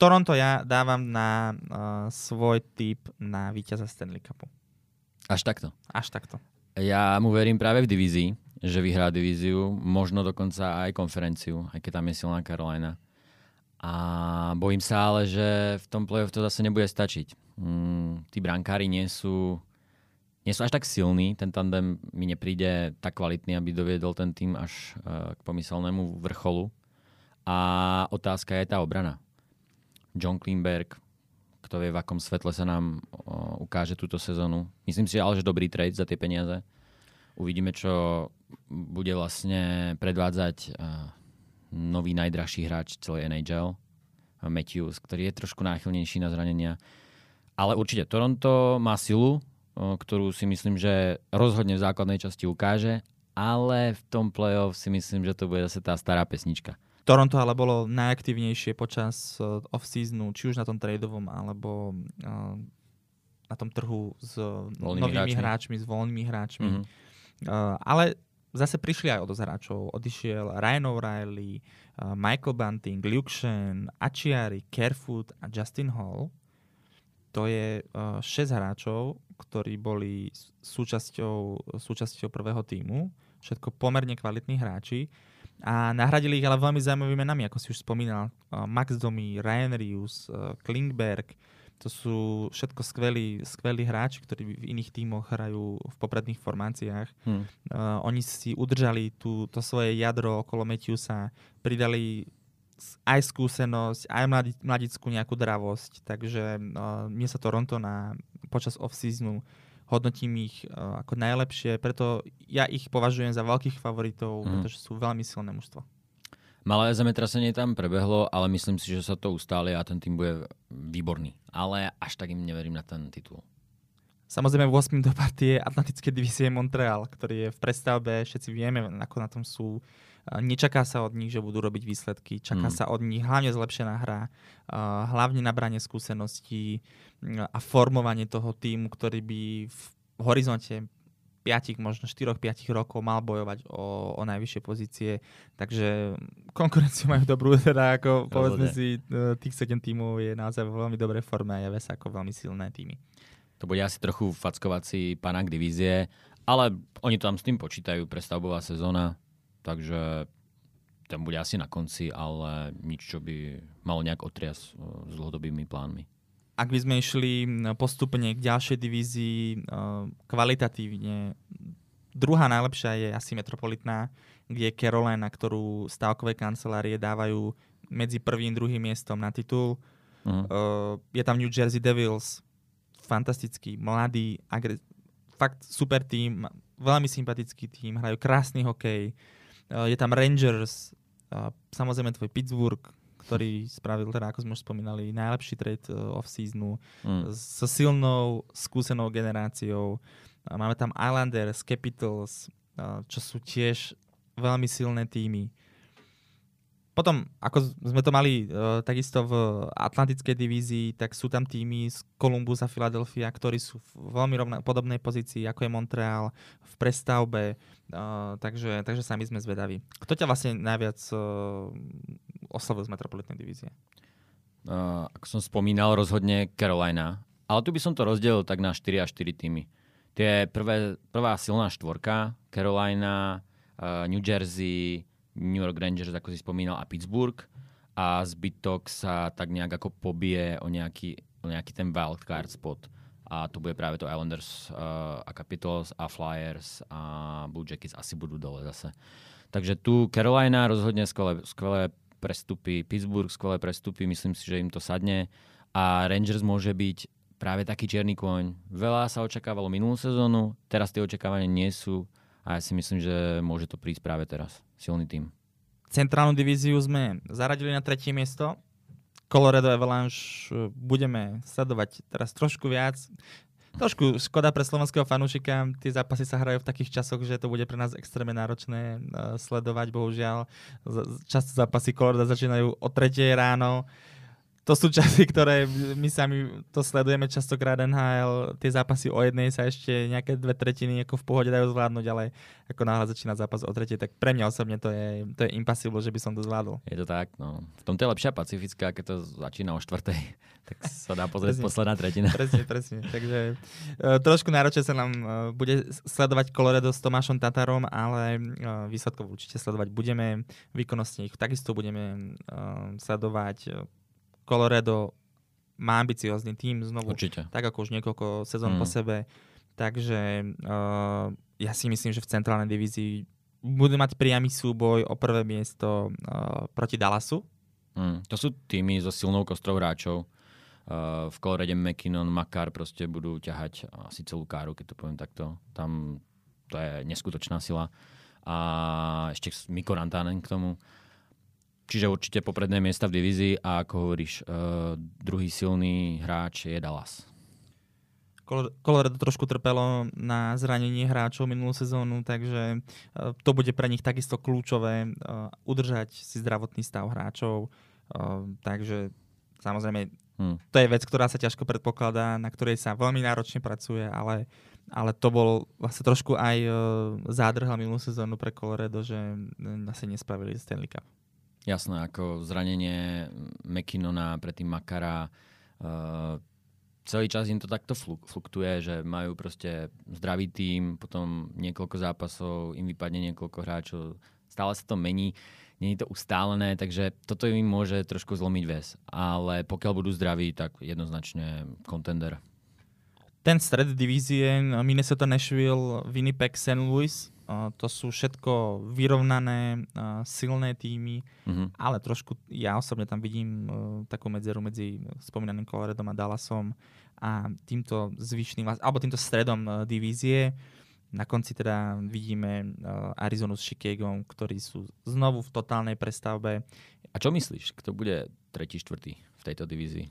Toronto ja dávam na uh, svoj typ na víťaza Stanley Cupu. Až takto? Až takto. Ja mu verím práve v divízii, že vyhrá divíziu, možno dokonca aj konferenciu, aj keď tam je silná Carolina. A bojím sa ale, že v tom play-off to zase nebude stačiť. Mm, tí brankári nie sú, nie sú až tak silní, ten tandem mi nepríde tak kvalitný, aby doviedol ten tým až uh, k pomyselnému vrcholu. A otázka je tá obrana. John Klingberg, kto vie, v akom svetle sa nám uh, ukáže túto sezónu. Myslím si ale, že dobrý trade za tie peniaze. Uvidíme, čo bude vlastne predvádzať uh, nový najdrahší hráč celej NHL, Matthews, ktorý je trošku náchylnejší na zranenia. Ale určite Toronto má silu, ktorú si myslím, že rozhodne v základnej časti ukáže, ale v tom playoff si myslím, že to bude zase tá stará pesnička. Toronto ale bolo najaktívnejšie počas off-seasonu, či už na tom tradovom, alebo na tom trhu s voľnými novými hráčmi. hráčmi, s voľnými hráčmi. Mm-hmm. ale zase prišli aj od hráčov. Odišiel Ryan O'Reilly, uh, Michael Bunting, Luke Shen, Achiari, Kerfoot a Justin Hall. To je uh, 6 hráčov, ktorí boli súčasťou, súčasťou prvého týmu. Všetko pomerne kvalitní hráči. A nahradili ich ale veľmi zaujímavými menami, ako si už spomínal. Uh, Max Domi, Ryan Rius, Klingberg, to sú všetko skvelí, skvelí hráči, ktorí v iných tímoch hrajú v popredných formáciách. Hmm. Uh, oni si udržali tú, to svoje jadro okolo Matthewsa, pridali aj skúsenosť, aj mladi, mladickú nejakú dravosť. Takže uh, mne sa Toronto na, počas off-seasonu hodnotím ich uh, ako najlepšie, preto ja ich považujem za veľkých favoritov, hmm. pretože sú veľmi silné mužstvo. Malé zemetrasenie tam prebehlo, ale myslím si, že sa to ustáli a ten tým bude výborný. Ale až tak im neverím na ten titul. Samozrejme 8. do partie Atlantické divízie Montreal, ktorý je v prestavbe, všetci vieme, ako na tom sú. Nečaká sa od nich, že budú robiť výsledky, čaká mm. sa od nich hlavne zlepšená hra, hlavne nabranie skúseností a formovanie toho týmu, ktorý by v horizonte 5, možno 4-5 rokov mal bojovať o, o najvyššie pozície, takže konkurenciu majú dobrú, teda ako povedzme si, e, tých 7 tímov je naozaj vo veľmi dobrej forme a javé sa ako veľmi silné týmy. To bude asi trochu fackovací panák divízie, ale oni tam s tým počítajú, prestavbová sezóna, takže ten bude asi na konci, ale nič, čo by malo nejak otrias e, s dlhodobými plánmi ak by sme išli postupne k ďalšej divízii kvalitatívne, druhá najlepšia je asi Metropolitná, kde je Carolina, ktorú stávkové kancelárie dávajú medzi prvým a druhým miestom na titul. Uh-huh. Je tam New Jersey Devils, fantastický, mladý, agre- fakt super tým, veľmi sympatický tým, hrajú krásny hokej. Je tam Rangers, samozrejme tvoj Pittsburgh, ktorý spravil, teda ako sme už spomínali, najlepší trade eh, off-seasonu mm. so silnou, skúsenou generáciou. Máme tam Islanders, Capitals, eh, čo sú tiež veľmi silné týmy. Potom, ako sme to mali uh, takisto v Atlantickej divízii, tak sú tam týmy z Columbus a Philadelphia, ktorí sú v veľmi rovna, podobnej pozícii, ako je Montreal, v prestavbe, uh, takže, takže sami sme zvedaví. Kto ťa vlastne najviac uh, oslovil z Metropolitnej divízie? Uh, ako som spomínal, rozhodne Carolina. Ale tu by som to rozdelil tak na 4 a 4 týmy. Tie prvé, prvá silná štvorka, Carolina, uh, New Jersey, New York Rangers, ako si spomínal, a Pittsburgh. A zbytok sa tak nejak ako pobije o nejaký, o nejaký ten wildcard spot. A to bude práve to Islanders uh, a Capitals a Flyers a Blue Jackets asi budú dole zase. Takže tu Carolina rozhodne skvelé, skvelé prestupy, Pittsburgh skvelé prestupy, myslím si, že im to sadne. A Rangers môže byť práve taký čierny kôň. Veľa sa očakávalo minulú sezónu, teraz tie očakávania nie sú a ja si myslím, že môže to prísť práve teraz. Silný tým. Centrálnu divíziu sme zaradili na tretie miesto. Colorado Avalanche eh, budeme sledovať teraz trošku viac. Trošku škoda pre slovenského fanúšika. Tie zápasy sa hrajú v takých časoch, že to bude pre nás extrémne náročné uh, sledovať, bohužiaľ. Často zápasy Colorado začínajú o 3 ráno to sú časy, ktoré my sami to sledujeme častokrát NHL. Tie zápasy o jednej sa ešte nejaké dve tretiny ako v pohode dajú zvládnuť, ale ako náhle začína zápas o tretej, tak pre mňa osobne to je, to je impossible, že by som to zvládol. Je to tak, no. V tomto je lepšia pacifická, keď to začína o štvrtej, (laughs) tak sa dá pozrieť presne, posledná tretina. Presne, (laughs) presne. Takže uh, trošku náročne sa nám uh, bude sledovať Colorado s Tomášom Tatarom, ale uh, výsledkov určite sledovať budeme. Výkonnostne ich takisto budeme uh, sledovať Colorado má ambiciózny tým znovu, Určite. tak ako už niekoľko sezón mm. po sebe. Takže uh, ja si myslím, že v centrálnej divízii budú mať priamy súboj o prvé miesto uh, proti Dallasu. Mm. To sú týmy so silnou kostrou hráčov. Uh, v Colorade McKinnon, Makar proste budú ťahať asi celú káru, keď to poviem takto. Tam to je neskutočná sila. A ešte Miko Rantanen k tomu. Čiže určite popredné miesta v divízii a ako hovoríš, uh, druhý silný hráč je Dallas. Colorado trošku trpelo na zranenie hráčov minulú sezónu, takže uh, to bude pre nich takisto kľúčové uh, udržať si zdravotný stav hráčov. Takže samozrejme hmm. to je vec, ktorá sa ťažko predpokladá, na ktorej sa veľmi náročne pracuje, ale, ale to bol vlastne trošku aj zádrhal minulú sezónu pre Colorado, že asi nespravili Stanley Cup. Jasné, ako zranenie McKinnona, predtým Makara, uh, celý čas im to takto fluktuje, že majú proste zdravý tým, potom niekoľko zápasov, im vypadne niekoľko hráčov, stále sa to mení, nie je to ustálené, takže toto im môže trošku zlomiť ves. Ale pokiaľ budú zdraví, tak jednoznačne kontender. Ten stred divízie Minnesota Nashville, Winnipeg, St. Louis, to sú všetko vyrovnané, silné týmy, mm-hmm. ale trošku ja osobne tam vidím takú medzeru medzi spomínaným Coloradom a Dallasom a týmto zvyšným, alebo týmto stredom divízie. Na konci teda vidíme Arizonu s Chicagom, ktorí sú znovu v totálnej prestavbe. A čo myslíš, kto bude tretí, štvrtý v tejto divízii?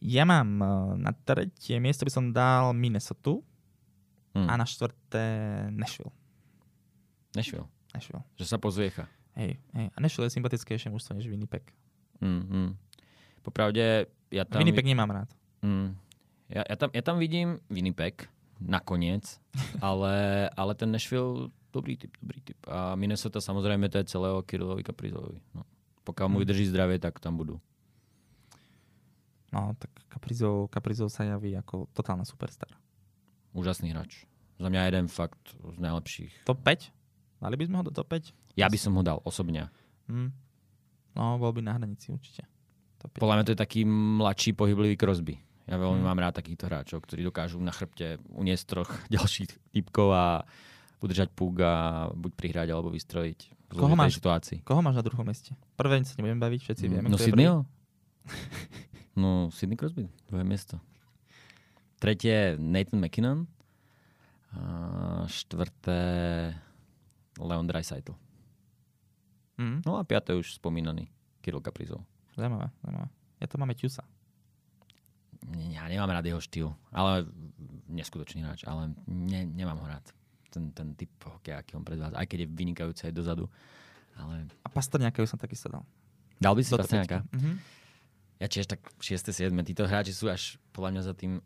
Ja mám na tretie miesto by som dal Minnesota hmm. a na štvrté Nashville. Nashville. Nashville. Že sa pozviecha. Hej, hej. A Nashville je sympatickejšie mužstvo než Winnipeg. Mm-hmm. Popravde, ja tam... Winnipeg nemám rád. Mm. Ja, ja, tam, ja tam vidím Winnipeg, nakoniec, (laughs) ale, ale ten Nashville, dobrý typ, dobrý typ. A Minnesota samozrejme to je celého Kirillovi Kaprizovi. No. Pokiaľ mu mm. vydrží zdravie, tak tam budú. No, tak Kaprizov, Kaprizov sa javí ako totálna superstar. Úžasný hráč. Za mňa jeden fakt z najlepších. Top 5? Mali by sme ho do top 5? Ja by som ho dal osobne. Mm. No, bol by na hranici určite. Top Podľa mňa to je taký mladší pohyblivý Crosby. Ja veľmi mm. mám rád takýchto hráčov, ktorí dokážu na chrbte uniesť troch (laughs) ďalších typkov a udržať púk a buď prihrať alebo vystrojiť v koho máš, situácii. Koho máš na druhom meste? Prvé sa nebudem baviť, všetci mm, vieme. No Sydneyho? (laughs) no Sydney Crosby, druhé miesto. Tretie Nathan McKinnon. A štvrté Leon Dreisaitl. Mm. No a piaté už spomínaný Kirill Kaprizov. Zaujímavé, zaujímavé. Ja to máme Ťusa. Ja nemám rád jeho štýl, ale neskutočný hráč, ale ne, nemám ho rád. Ten, ten typ hokeja, aký on predvádza, aj keď je vynikajúci aj dozadu. Ale... A Pastrňáka už som takisto dal. Dal by si Pastrňáka? Mm-hmm. Ja tiež tak 6. 7. Títo hráči sú až podľa mňa za tým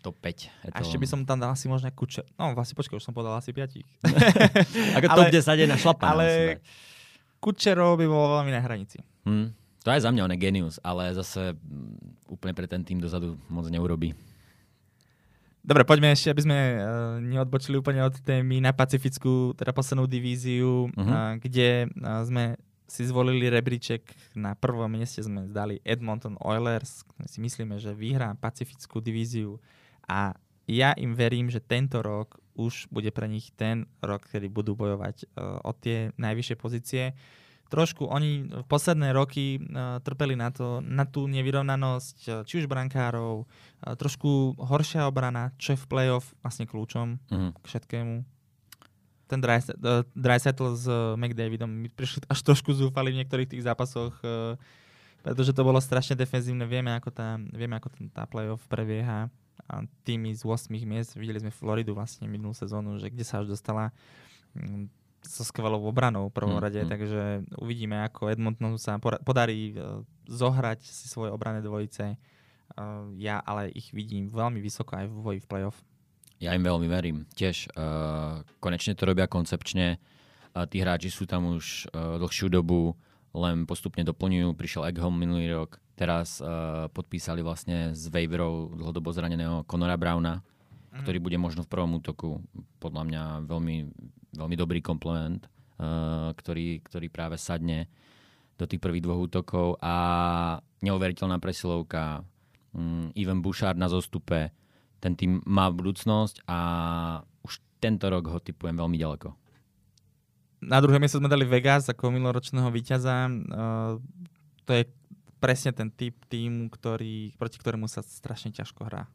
top 5. A ešte by som tam dal asi možno kuče. No vlastne počkaj, už som podal asi 5. (laughs) Ako top 10 je na šlapa. Ale Kučerov by bol veľmi na hranici. Hmm. To je za mňa, on je genius, ale zase mm, úplne pre ten tým dozadu moc neurobí. Dobre, poďme ešte, aby sme uh, neodbočili úplne od témy na Pacifickú, teda poslednú divíziu, uh-huh. uh, kde uh, sme si zvolili rebríček. Na prvom mieste sme zdali Edmonton Oilers. Si myslíme, že vyhrá Pacifickú divíziu a ja im verím, že tento rok už bude pre nich ten rok, kedy budú bojovať uh, o tie najvyššie pozície. Trošku oni v posledné roky uh, trpeli na, to, na tú nevyrovnanosť, uh, či už brankárov, uh, trošku horšia obrana, čo je v playoff vlastne kľúčom uh-huh. k všetkému ten Dreisaitl s eh, McDavidom mi prišli až trošku zúfali v niektorých tých zápasoch, eh, pretože to bolo strašne defenzívne. Vieme, ako tá, vieme, ako ten, tá playoff prebieha. A tými z 8 miest, videli sme Floridu vlastne minulú sezónu, že kde sa až dostala mm, so skvelou obranou v prvom mm, rade, mm. takže uvidíme, ako Edmontonu sa podarí zohrať si svoje obrané dvojice. Ja ale ich vidím veľmi vysoko aj v boji v playoff. Ja im veľmi verím. Tiež uh, konečne to robia koncepčne. Uh, tí hráči sú tam už uh, dlhšiu dobu, len postupne doplňujú. Prišiel Egghom minulý rok, teraz uh, podpísali vlastne s waiverov dlhodobo zraneného Conora Browna, mm. ktorý bude možno v prvom útoku. Podľa mňa veľmi, veľmi dobrý komplement, uh, ktorý, ktorý práve sadne do tých prvých dvoch útokov a neuveriteľná presilovka. Um, Ivan Bouchard na zostupe, ten tým má budúcnosť a už tento rok ho typujem veľmi ďaleko. Na druhé miesto sme dali Vegas ako minuloročného víťaza. Uh, to je presne ten typ týmu, ktorý, proti ktorému sa strašne ťažko hrá.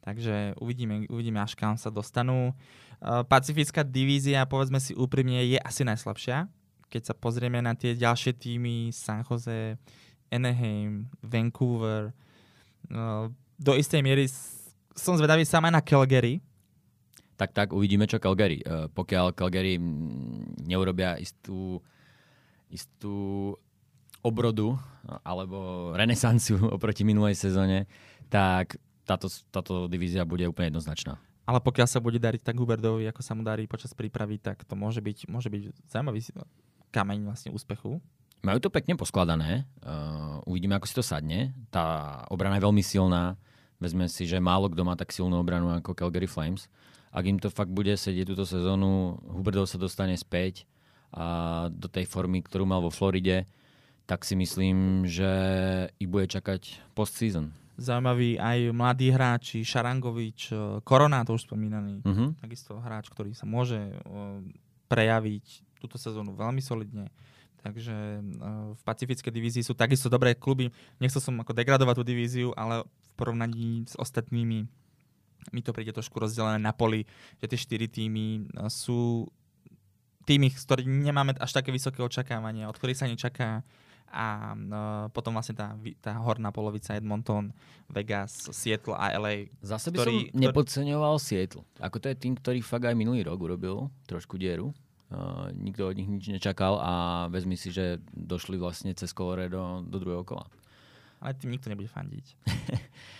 Takže uvidíme, uvidíme až kam sa dostanú. Uh, Pacifická divízia, povedzme si úprimne, je asi najslabšia. Keď sa pozrieme na tie ďalšie týmy, San Jose, Anaheim, Vancouver, uh, do istej miery som zvedavý sama na Calgary, tak tak uvidíme, čo Calgary. Uh, pokiaľ Calgary neurobia istú, istú obrodu alebo renesanciu (laughs) oproti minulej sezóne, tak táto, táto divízia bude úplne jednoznačná. Ale pokiaľ sa bude dariť tak Huberdovi, ako sa mu darí počas prípravy, tak to môže byť, môže byť zaujímavý kameň vlastne úspechu. Majú to pekne poskladané. Uh, uvidíme, ako si to sadne. Tá obrana je veľmi silná. Vezme si, že málo kto má tak silnú obranu ako Calgary Flames. Ak im to fakt bude sedieť túto sezónu, Huberdov sa dostane späť a do tej formy, ktorú mal vo Floride, tak si myslím, že ich bude čakať post-season. Zaujímaví aj mladí hráči, Šarangovič, Korona, to už spomínaný, uh-huh. takisto hráč, ktorý sa môže prejaviť túto sezónu veľmi solidne. Takže v pacifickej divízii sú takisto dobré kluby. Nechcel som ako degradovať tú divíziu, ale v porovnaní s ostatnými mi to príde trošku rozdelené na poli, že tie štyri týmy e, sú tými, z ktorých nemáme až také vysoké očakávania, od ktorých sa nečaká a uh, potom vlastne tá, tá horná polovica Edmonton, Vegas, Seattle a LA. Zase by ktorý, som nepodceňoval Seattle. Ako to je tým, ktorý fakt aj minulý rok urobil trošku dieru. Uh, nikto od nich nič nečakal a vezmi si, že došli vlastne cez Colorado do druhého kola. Ale tým nikto nebude fandiť. (laughs)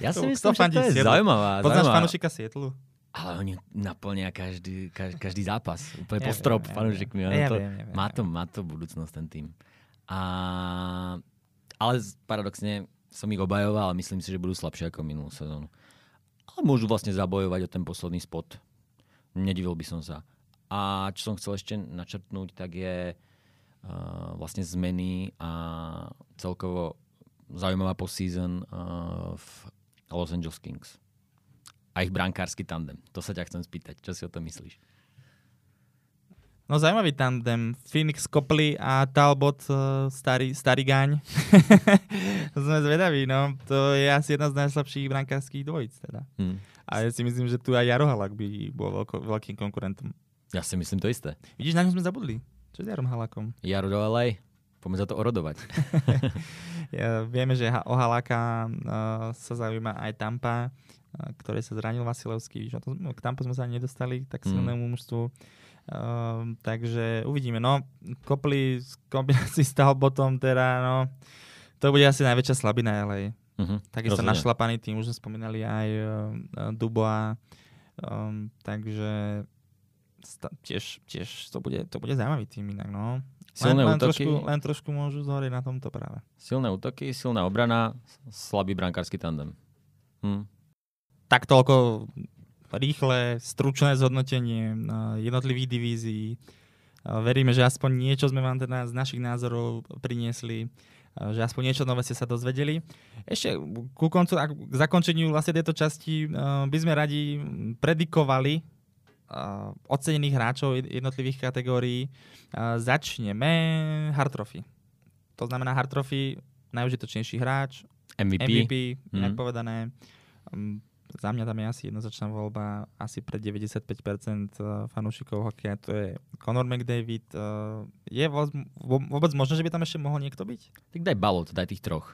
Ja si myslím, že to je Sietlu. zaujímavá. Poznáš fanúšika Sietlu? Ale oni naplnia každý, každý, zápas. Úplne ja po strop ja fanúšikmi. Ja, to, ja, ja, má, to, má to budúcnosť ten tým. A, ale paradoxne som ich obajoval, ale myslím si, že budú slabšie ako minulú sezónu. Ale môžu vlastne zabojovať o ten posledný spot. Nedivil by som sa. A čo som chcel ešte načrtnúť, tak je uh, vlastne zmeny a celkovo zaujímavá postseason uh, v Los Angeles Kings. A ich brankársky tandem. To sa ťa chcem spýtať. Čo si o tom myslíš? No zaujímavý tandem. Phoenix Copley a Talbot uh, starý, starý gaň. (laughs) Sme zvedaví, no. To je asi jedna z najslabších brankárských dvojic teda. Hmm. A ja si myslím, že tu aj Jaro Halak by bol veľkým konkurentom. Ja si myslím to isté. Vidíš, na ňom sme zabudli. Čo s Jarom Halakom? Jaro do LA. Poďme za to orodovať. (laughs) ja, vieme, že o Haláka uh, sa zaujíma aj Tampa, uh, ktoré sa zranil Vasilevský. Že to, k Tampa sme sa nedostali tak mm. silnému mm. mužstvu. Uh, takže uvidíme. No, kopli z kombinácií s Talbotom, teda, no, to bude asi najväčšia slabina LA. Uh-huh. Mhm. Takisto našlapaný tým, už sme spomínali aj uh, Dubois. Um, takže tiež, tiež to bude, to bude zaujímavý tým inak, no. Silné len, len útoky. Trošku, len trošku môžu zhoriť na tomto práve. Silné útoky, silná obrana, slabý brankársky tandem. Hm. Tak toľko rýchle, stručné zhodnotenie jednotlivých divízií. Veríme, že aspoň niečo sme vám teda z našich názorov priniesli že aspoň niečo nové ste sa dozvedeli. Ešte ku koncu, k zakončeniu vlastne tejto časti by sme radi predikovali ocenených hráčov jednotlivých kategórií. Uh, začneme hard trophy. To znamená hard trophy, najužitočnejší hráč, MVP, MVP inak mm. povedané. Za mňa tam je asi jednoznačná voľba, asi pre 95% fanúšikov hokeja, to je Conor McDavid. Je vôbec možné, že by tam ešte mohol niekto byť? Tak daj balot, daj tých troch.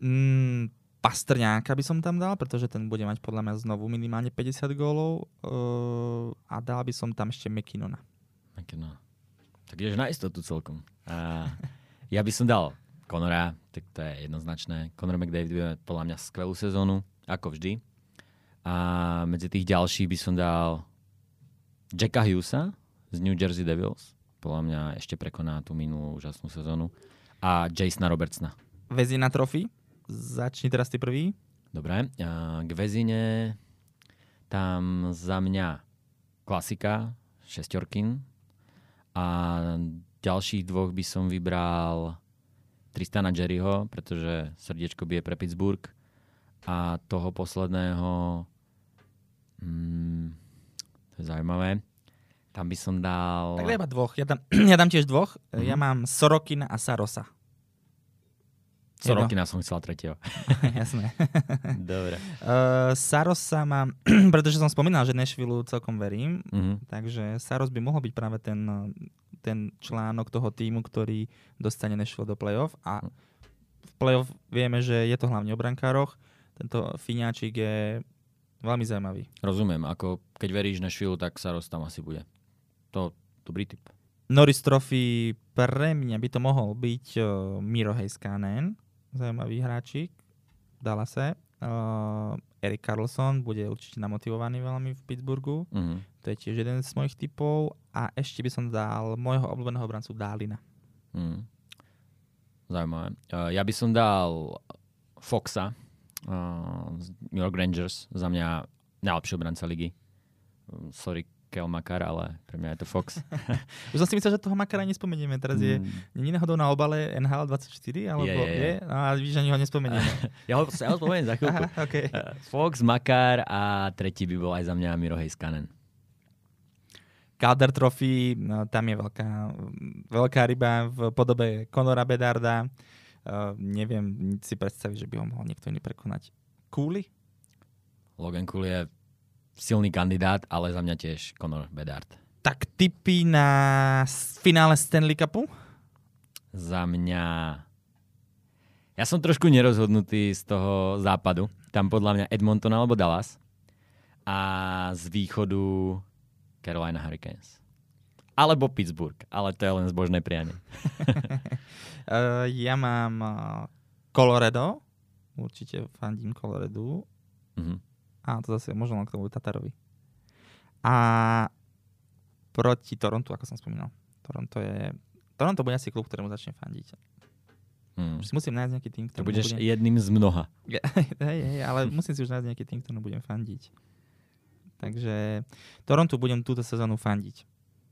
Mm, Pastrňáka by som tam dal, pretože ten bude mať podľa mňa znovu minimálne 50 gólov uh, a dal by som tam ešte McKinnona. McKinnona. Tak ideš na istotu celkom. A (laughs) ja by som dal Conora, tak to je jednoznačné. Conor McDavid bude podľa mňa skvelú sezónu, ako vždy. A medzi tých ďalších by som dal Jacka Hughesa z New Jersey Devils. Podľa mňa ešte prekoná tú minulú úžasnú sezónu. A Jasona Robertsona. Vezina trofy? Začni teraz ty prvý. Dobre, k väzine tam za mňa klasika, šestorkin. A ďalších dvoch by som vybral Tristana Jerryho, pretože srdiečko bije pre Pittsburgh. A toho posledného, hmm, to je zaujímavé, tam by som dal... Tak iba dvoch. Ja dám, (clears throat) ja dám tiež dvoch. Mm-hmm. Ja mám Sorokina a Sarosa. Co Jedno. roky nás som chcela tretieho. (laughs) Jasné. Dobre. Uh, Saros sa má, pretože som spomínal, že Nashville celkom verím, Mhm. takže Saros by mohol byť práve ten, ten článok toho týmu, ktorý dostane Nashville do playoff a v playoff vieme, že je to hlavne o brankároch. Tento Finiáčik je veľmi zaujímavý. Rozumiem, ako keď veríš Nashville, tak Saros tam asi bude. To dobrý typ. Norris Trophy pre mňa by to mohol byť uh, Miro Heiskanen, zaujímavý hráčik v Dallase. Uh, Erik Carlson bude určite namotivovaný veľmi v Pittsburghu. Mhm. To je tiež jeden z mojich typov. A ešte by som dal môjho obľúbeného obrancu Dálina. Mm. Zaujímavé. Uh, ja by som dal Foxa uh, z New York Rangers. Za mňa najlepší obranca ligy. Um, Sorry, Kel Makar, ale pre mňa je to Fox. (laughs) Už som si myslel, že toho Makara nespomenieme. Teraz je Mm, není náhodou na obale NHL 24? Alebo Je, je, je. No, a víš, ani ho nespomenieme. (laughs) ja, ho, ja ho spomeniem za chvíľku. Aha, okay. Uh, Fox, Makar a tretí by bol aj za mňa Miro Heiskanen. Calder Trophy, no, tam je veľká, veľká ryba v podobe Conora Bedarda. Uh, neviem si predstaviť, že by ho mohol niekto iný prekonať. Kúli? Logan Cool je silný kandidát, ale za mňa tiež Conor Bedard. Tak tipy na finále Stanley Cupu? Za mňa... Ja som trošku nerozhodnutý z toho západu. Tam podľa mňa Edmonton alebo Dallas. A z východu Carolina Hurricanes. Alebo Pittsburgh, ale to je len zbožné prianie. Uh, (laughs) (laughs) ja mám uh, Colorado. Určite fandím Colorado. Mhm. A to zase možno len k tomu Tatarovi. A proti Torontu, ako som spomínal. Toronto je... Toronto bude asi klub, ktorému začne fandiť. Hmm. Si musím nájsť nejaký tým, To ktorému budeš budem... jedným z mnoha. (laughs) hej, hej, ale musím si už nájsť nejaký tým, ktorému budem fandiť. Takže Torontu budem túto sezónu fandiť.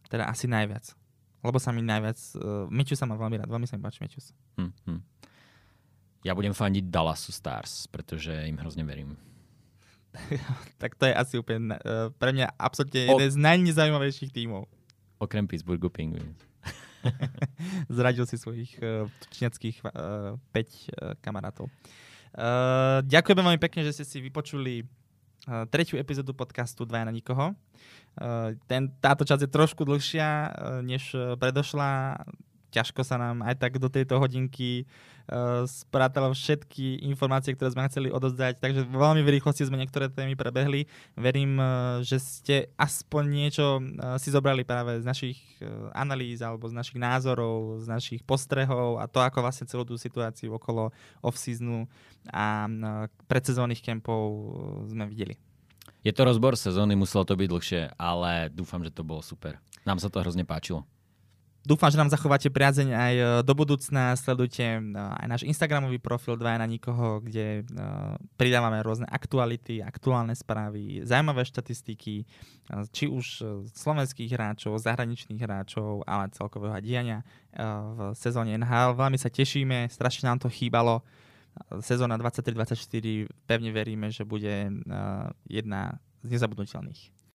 Teda asi najviac. Lebo sa mi najviac... Uh, Mečus sa má veľmi rád, veľmi sa mi páči Mečus. Hm, hm. Ja budem fandiť Dallasu Stars, pretože im hrozne verím. (laughs) Tak to je asi úplne uh, pre mňa absolútne O- jeden z najnezaujímavejších tímov. Okrem Pittsburghu Penguins. (laughs) Zradil si svojich uh, číňackých uh, 5 uh, kamarátov. Uh, ďakujeme veľmi pekne, že ste si vypočuli uh, tretiu epizódu podcastu Dvaja na nikoho. Uh, ten, táto časť je trošku dlhšia, uh, než uh, predošla. Ťažko sa nám aj tak do tejto hodinky uh, sprátalo všetky informácie, ktoré sme chceli odozdať, takže veľmi v rýchlosti sme niektoré témy prebehli. Verím, uh, že ste aspoň niečo uh, si zobrali práve z našich analýz alebo z našich názorov, z našich postrehov a to, ako vlastne celú tú situáciu okolo off-seasonu a predsezónnych kempov sme videli. Je to rozbor sezóny, muselo to byť dlhšie, ale dúfam, že to bolo super. Nám sa to hrozne páčilo. Dúfam, že nám zachováte priazeň aj e, do budúcna. Sledujte e, aj náš Instagramový profil Dvaja na nikoho, kde e, pridávame rôzne aktuality, aktuálne správy, zaujímavé štatistiky, či už slovenských hráčov, zahraničných hráčov, ale celkového diania v sezóne NHL. Veľmi sa tešíme, strašne nám to chýbalo. Sezóna 23-24 pevne veríme, že bude jedna z nezabudnutelných.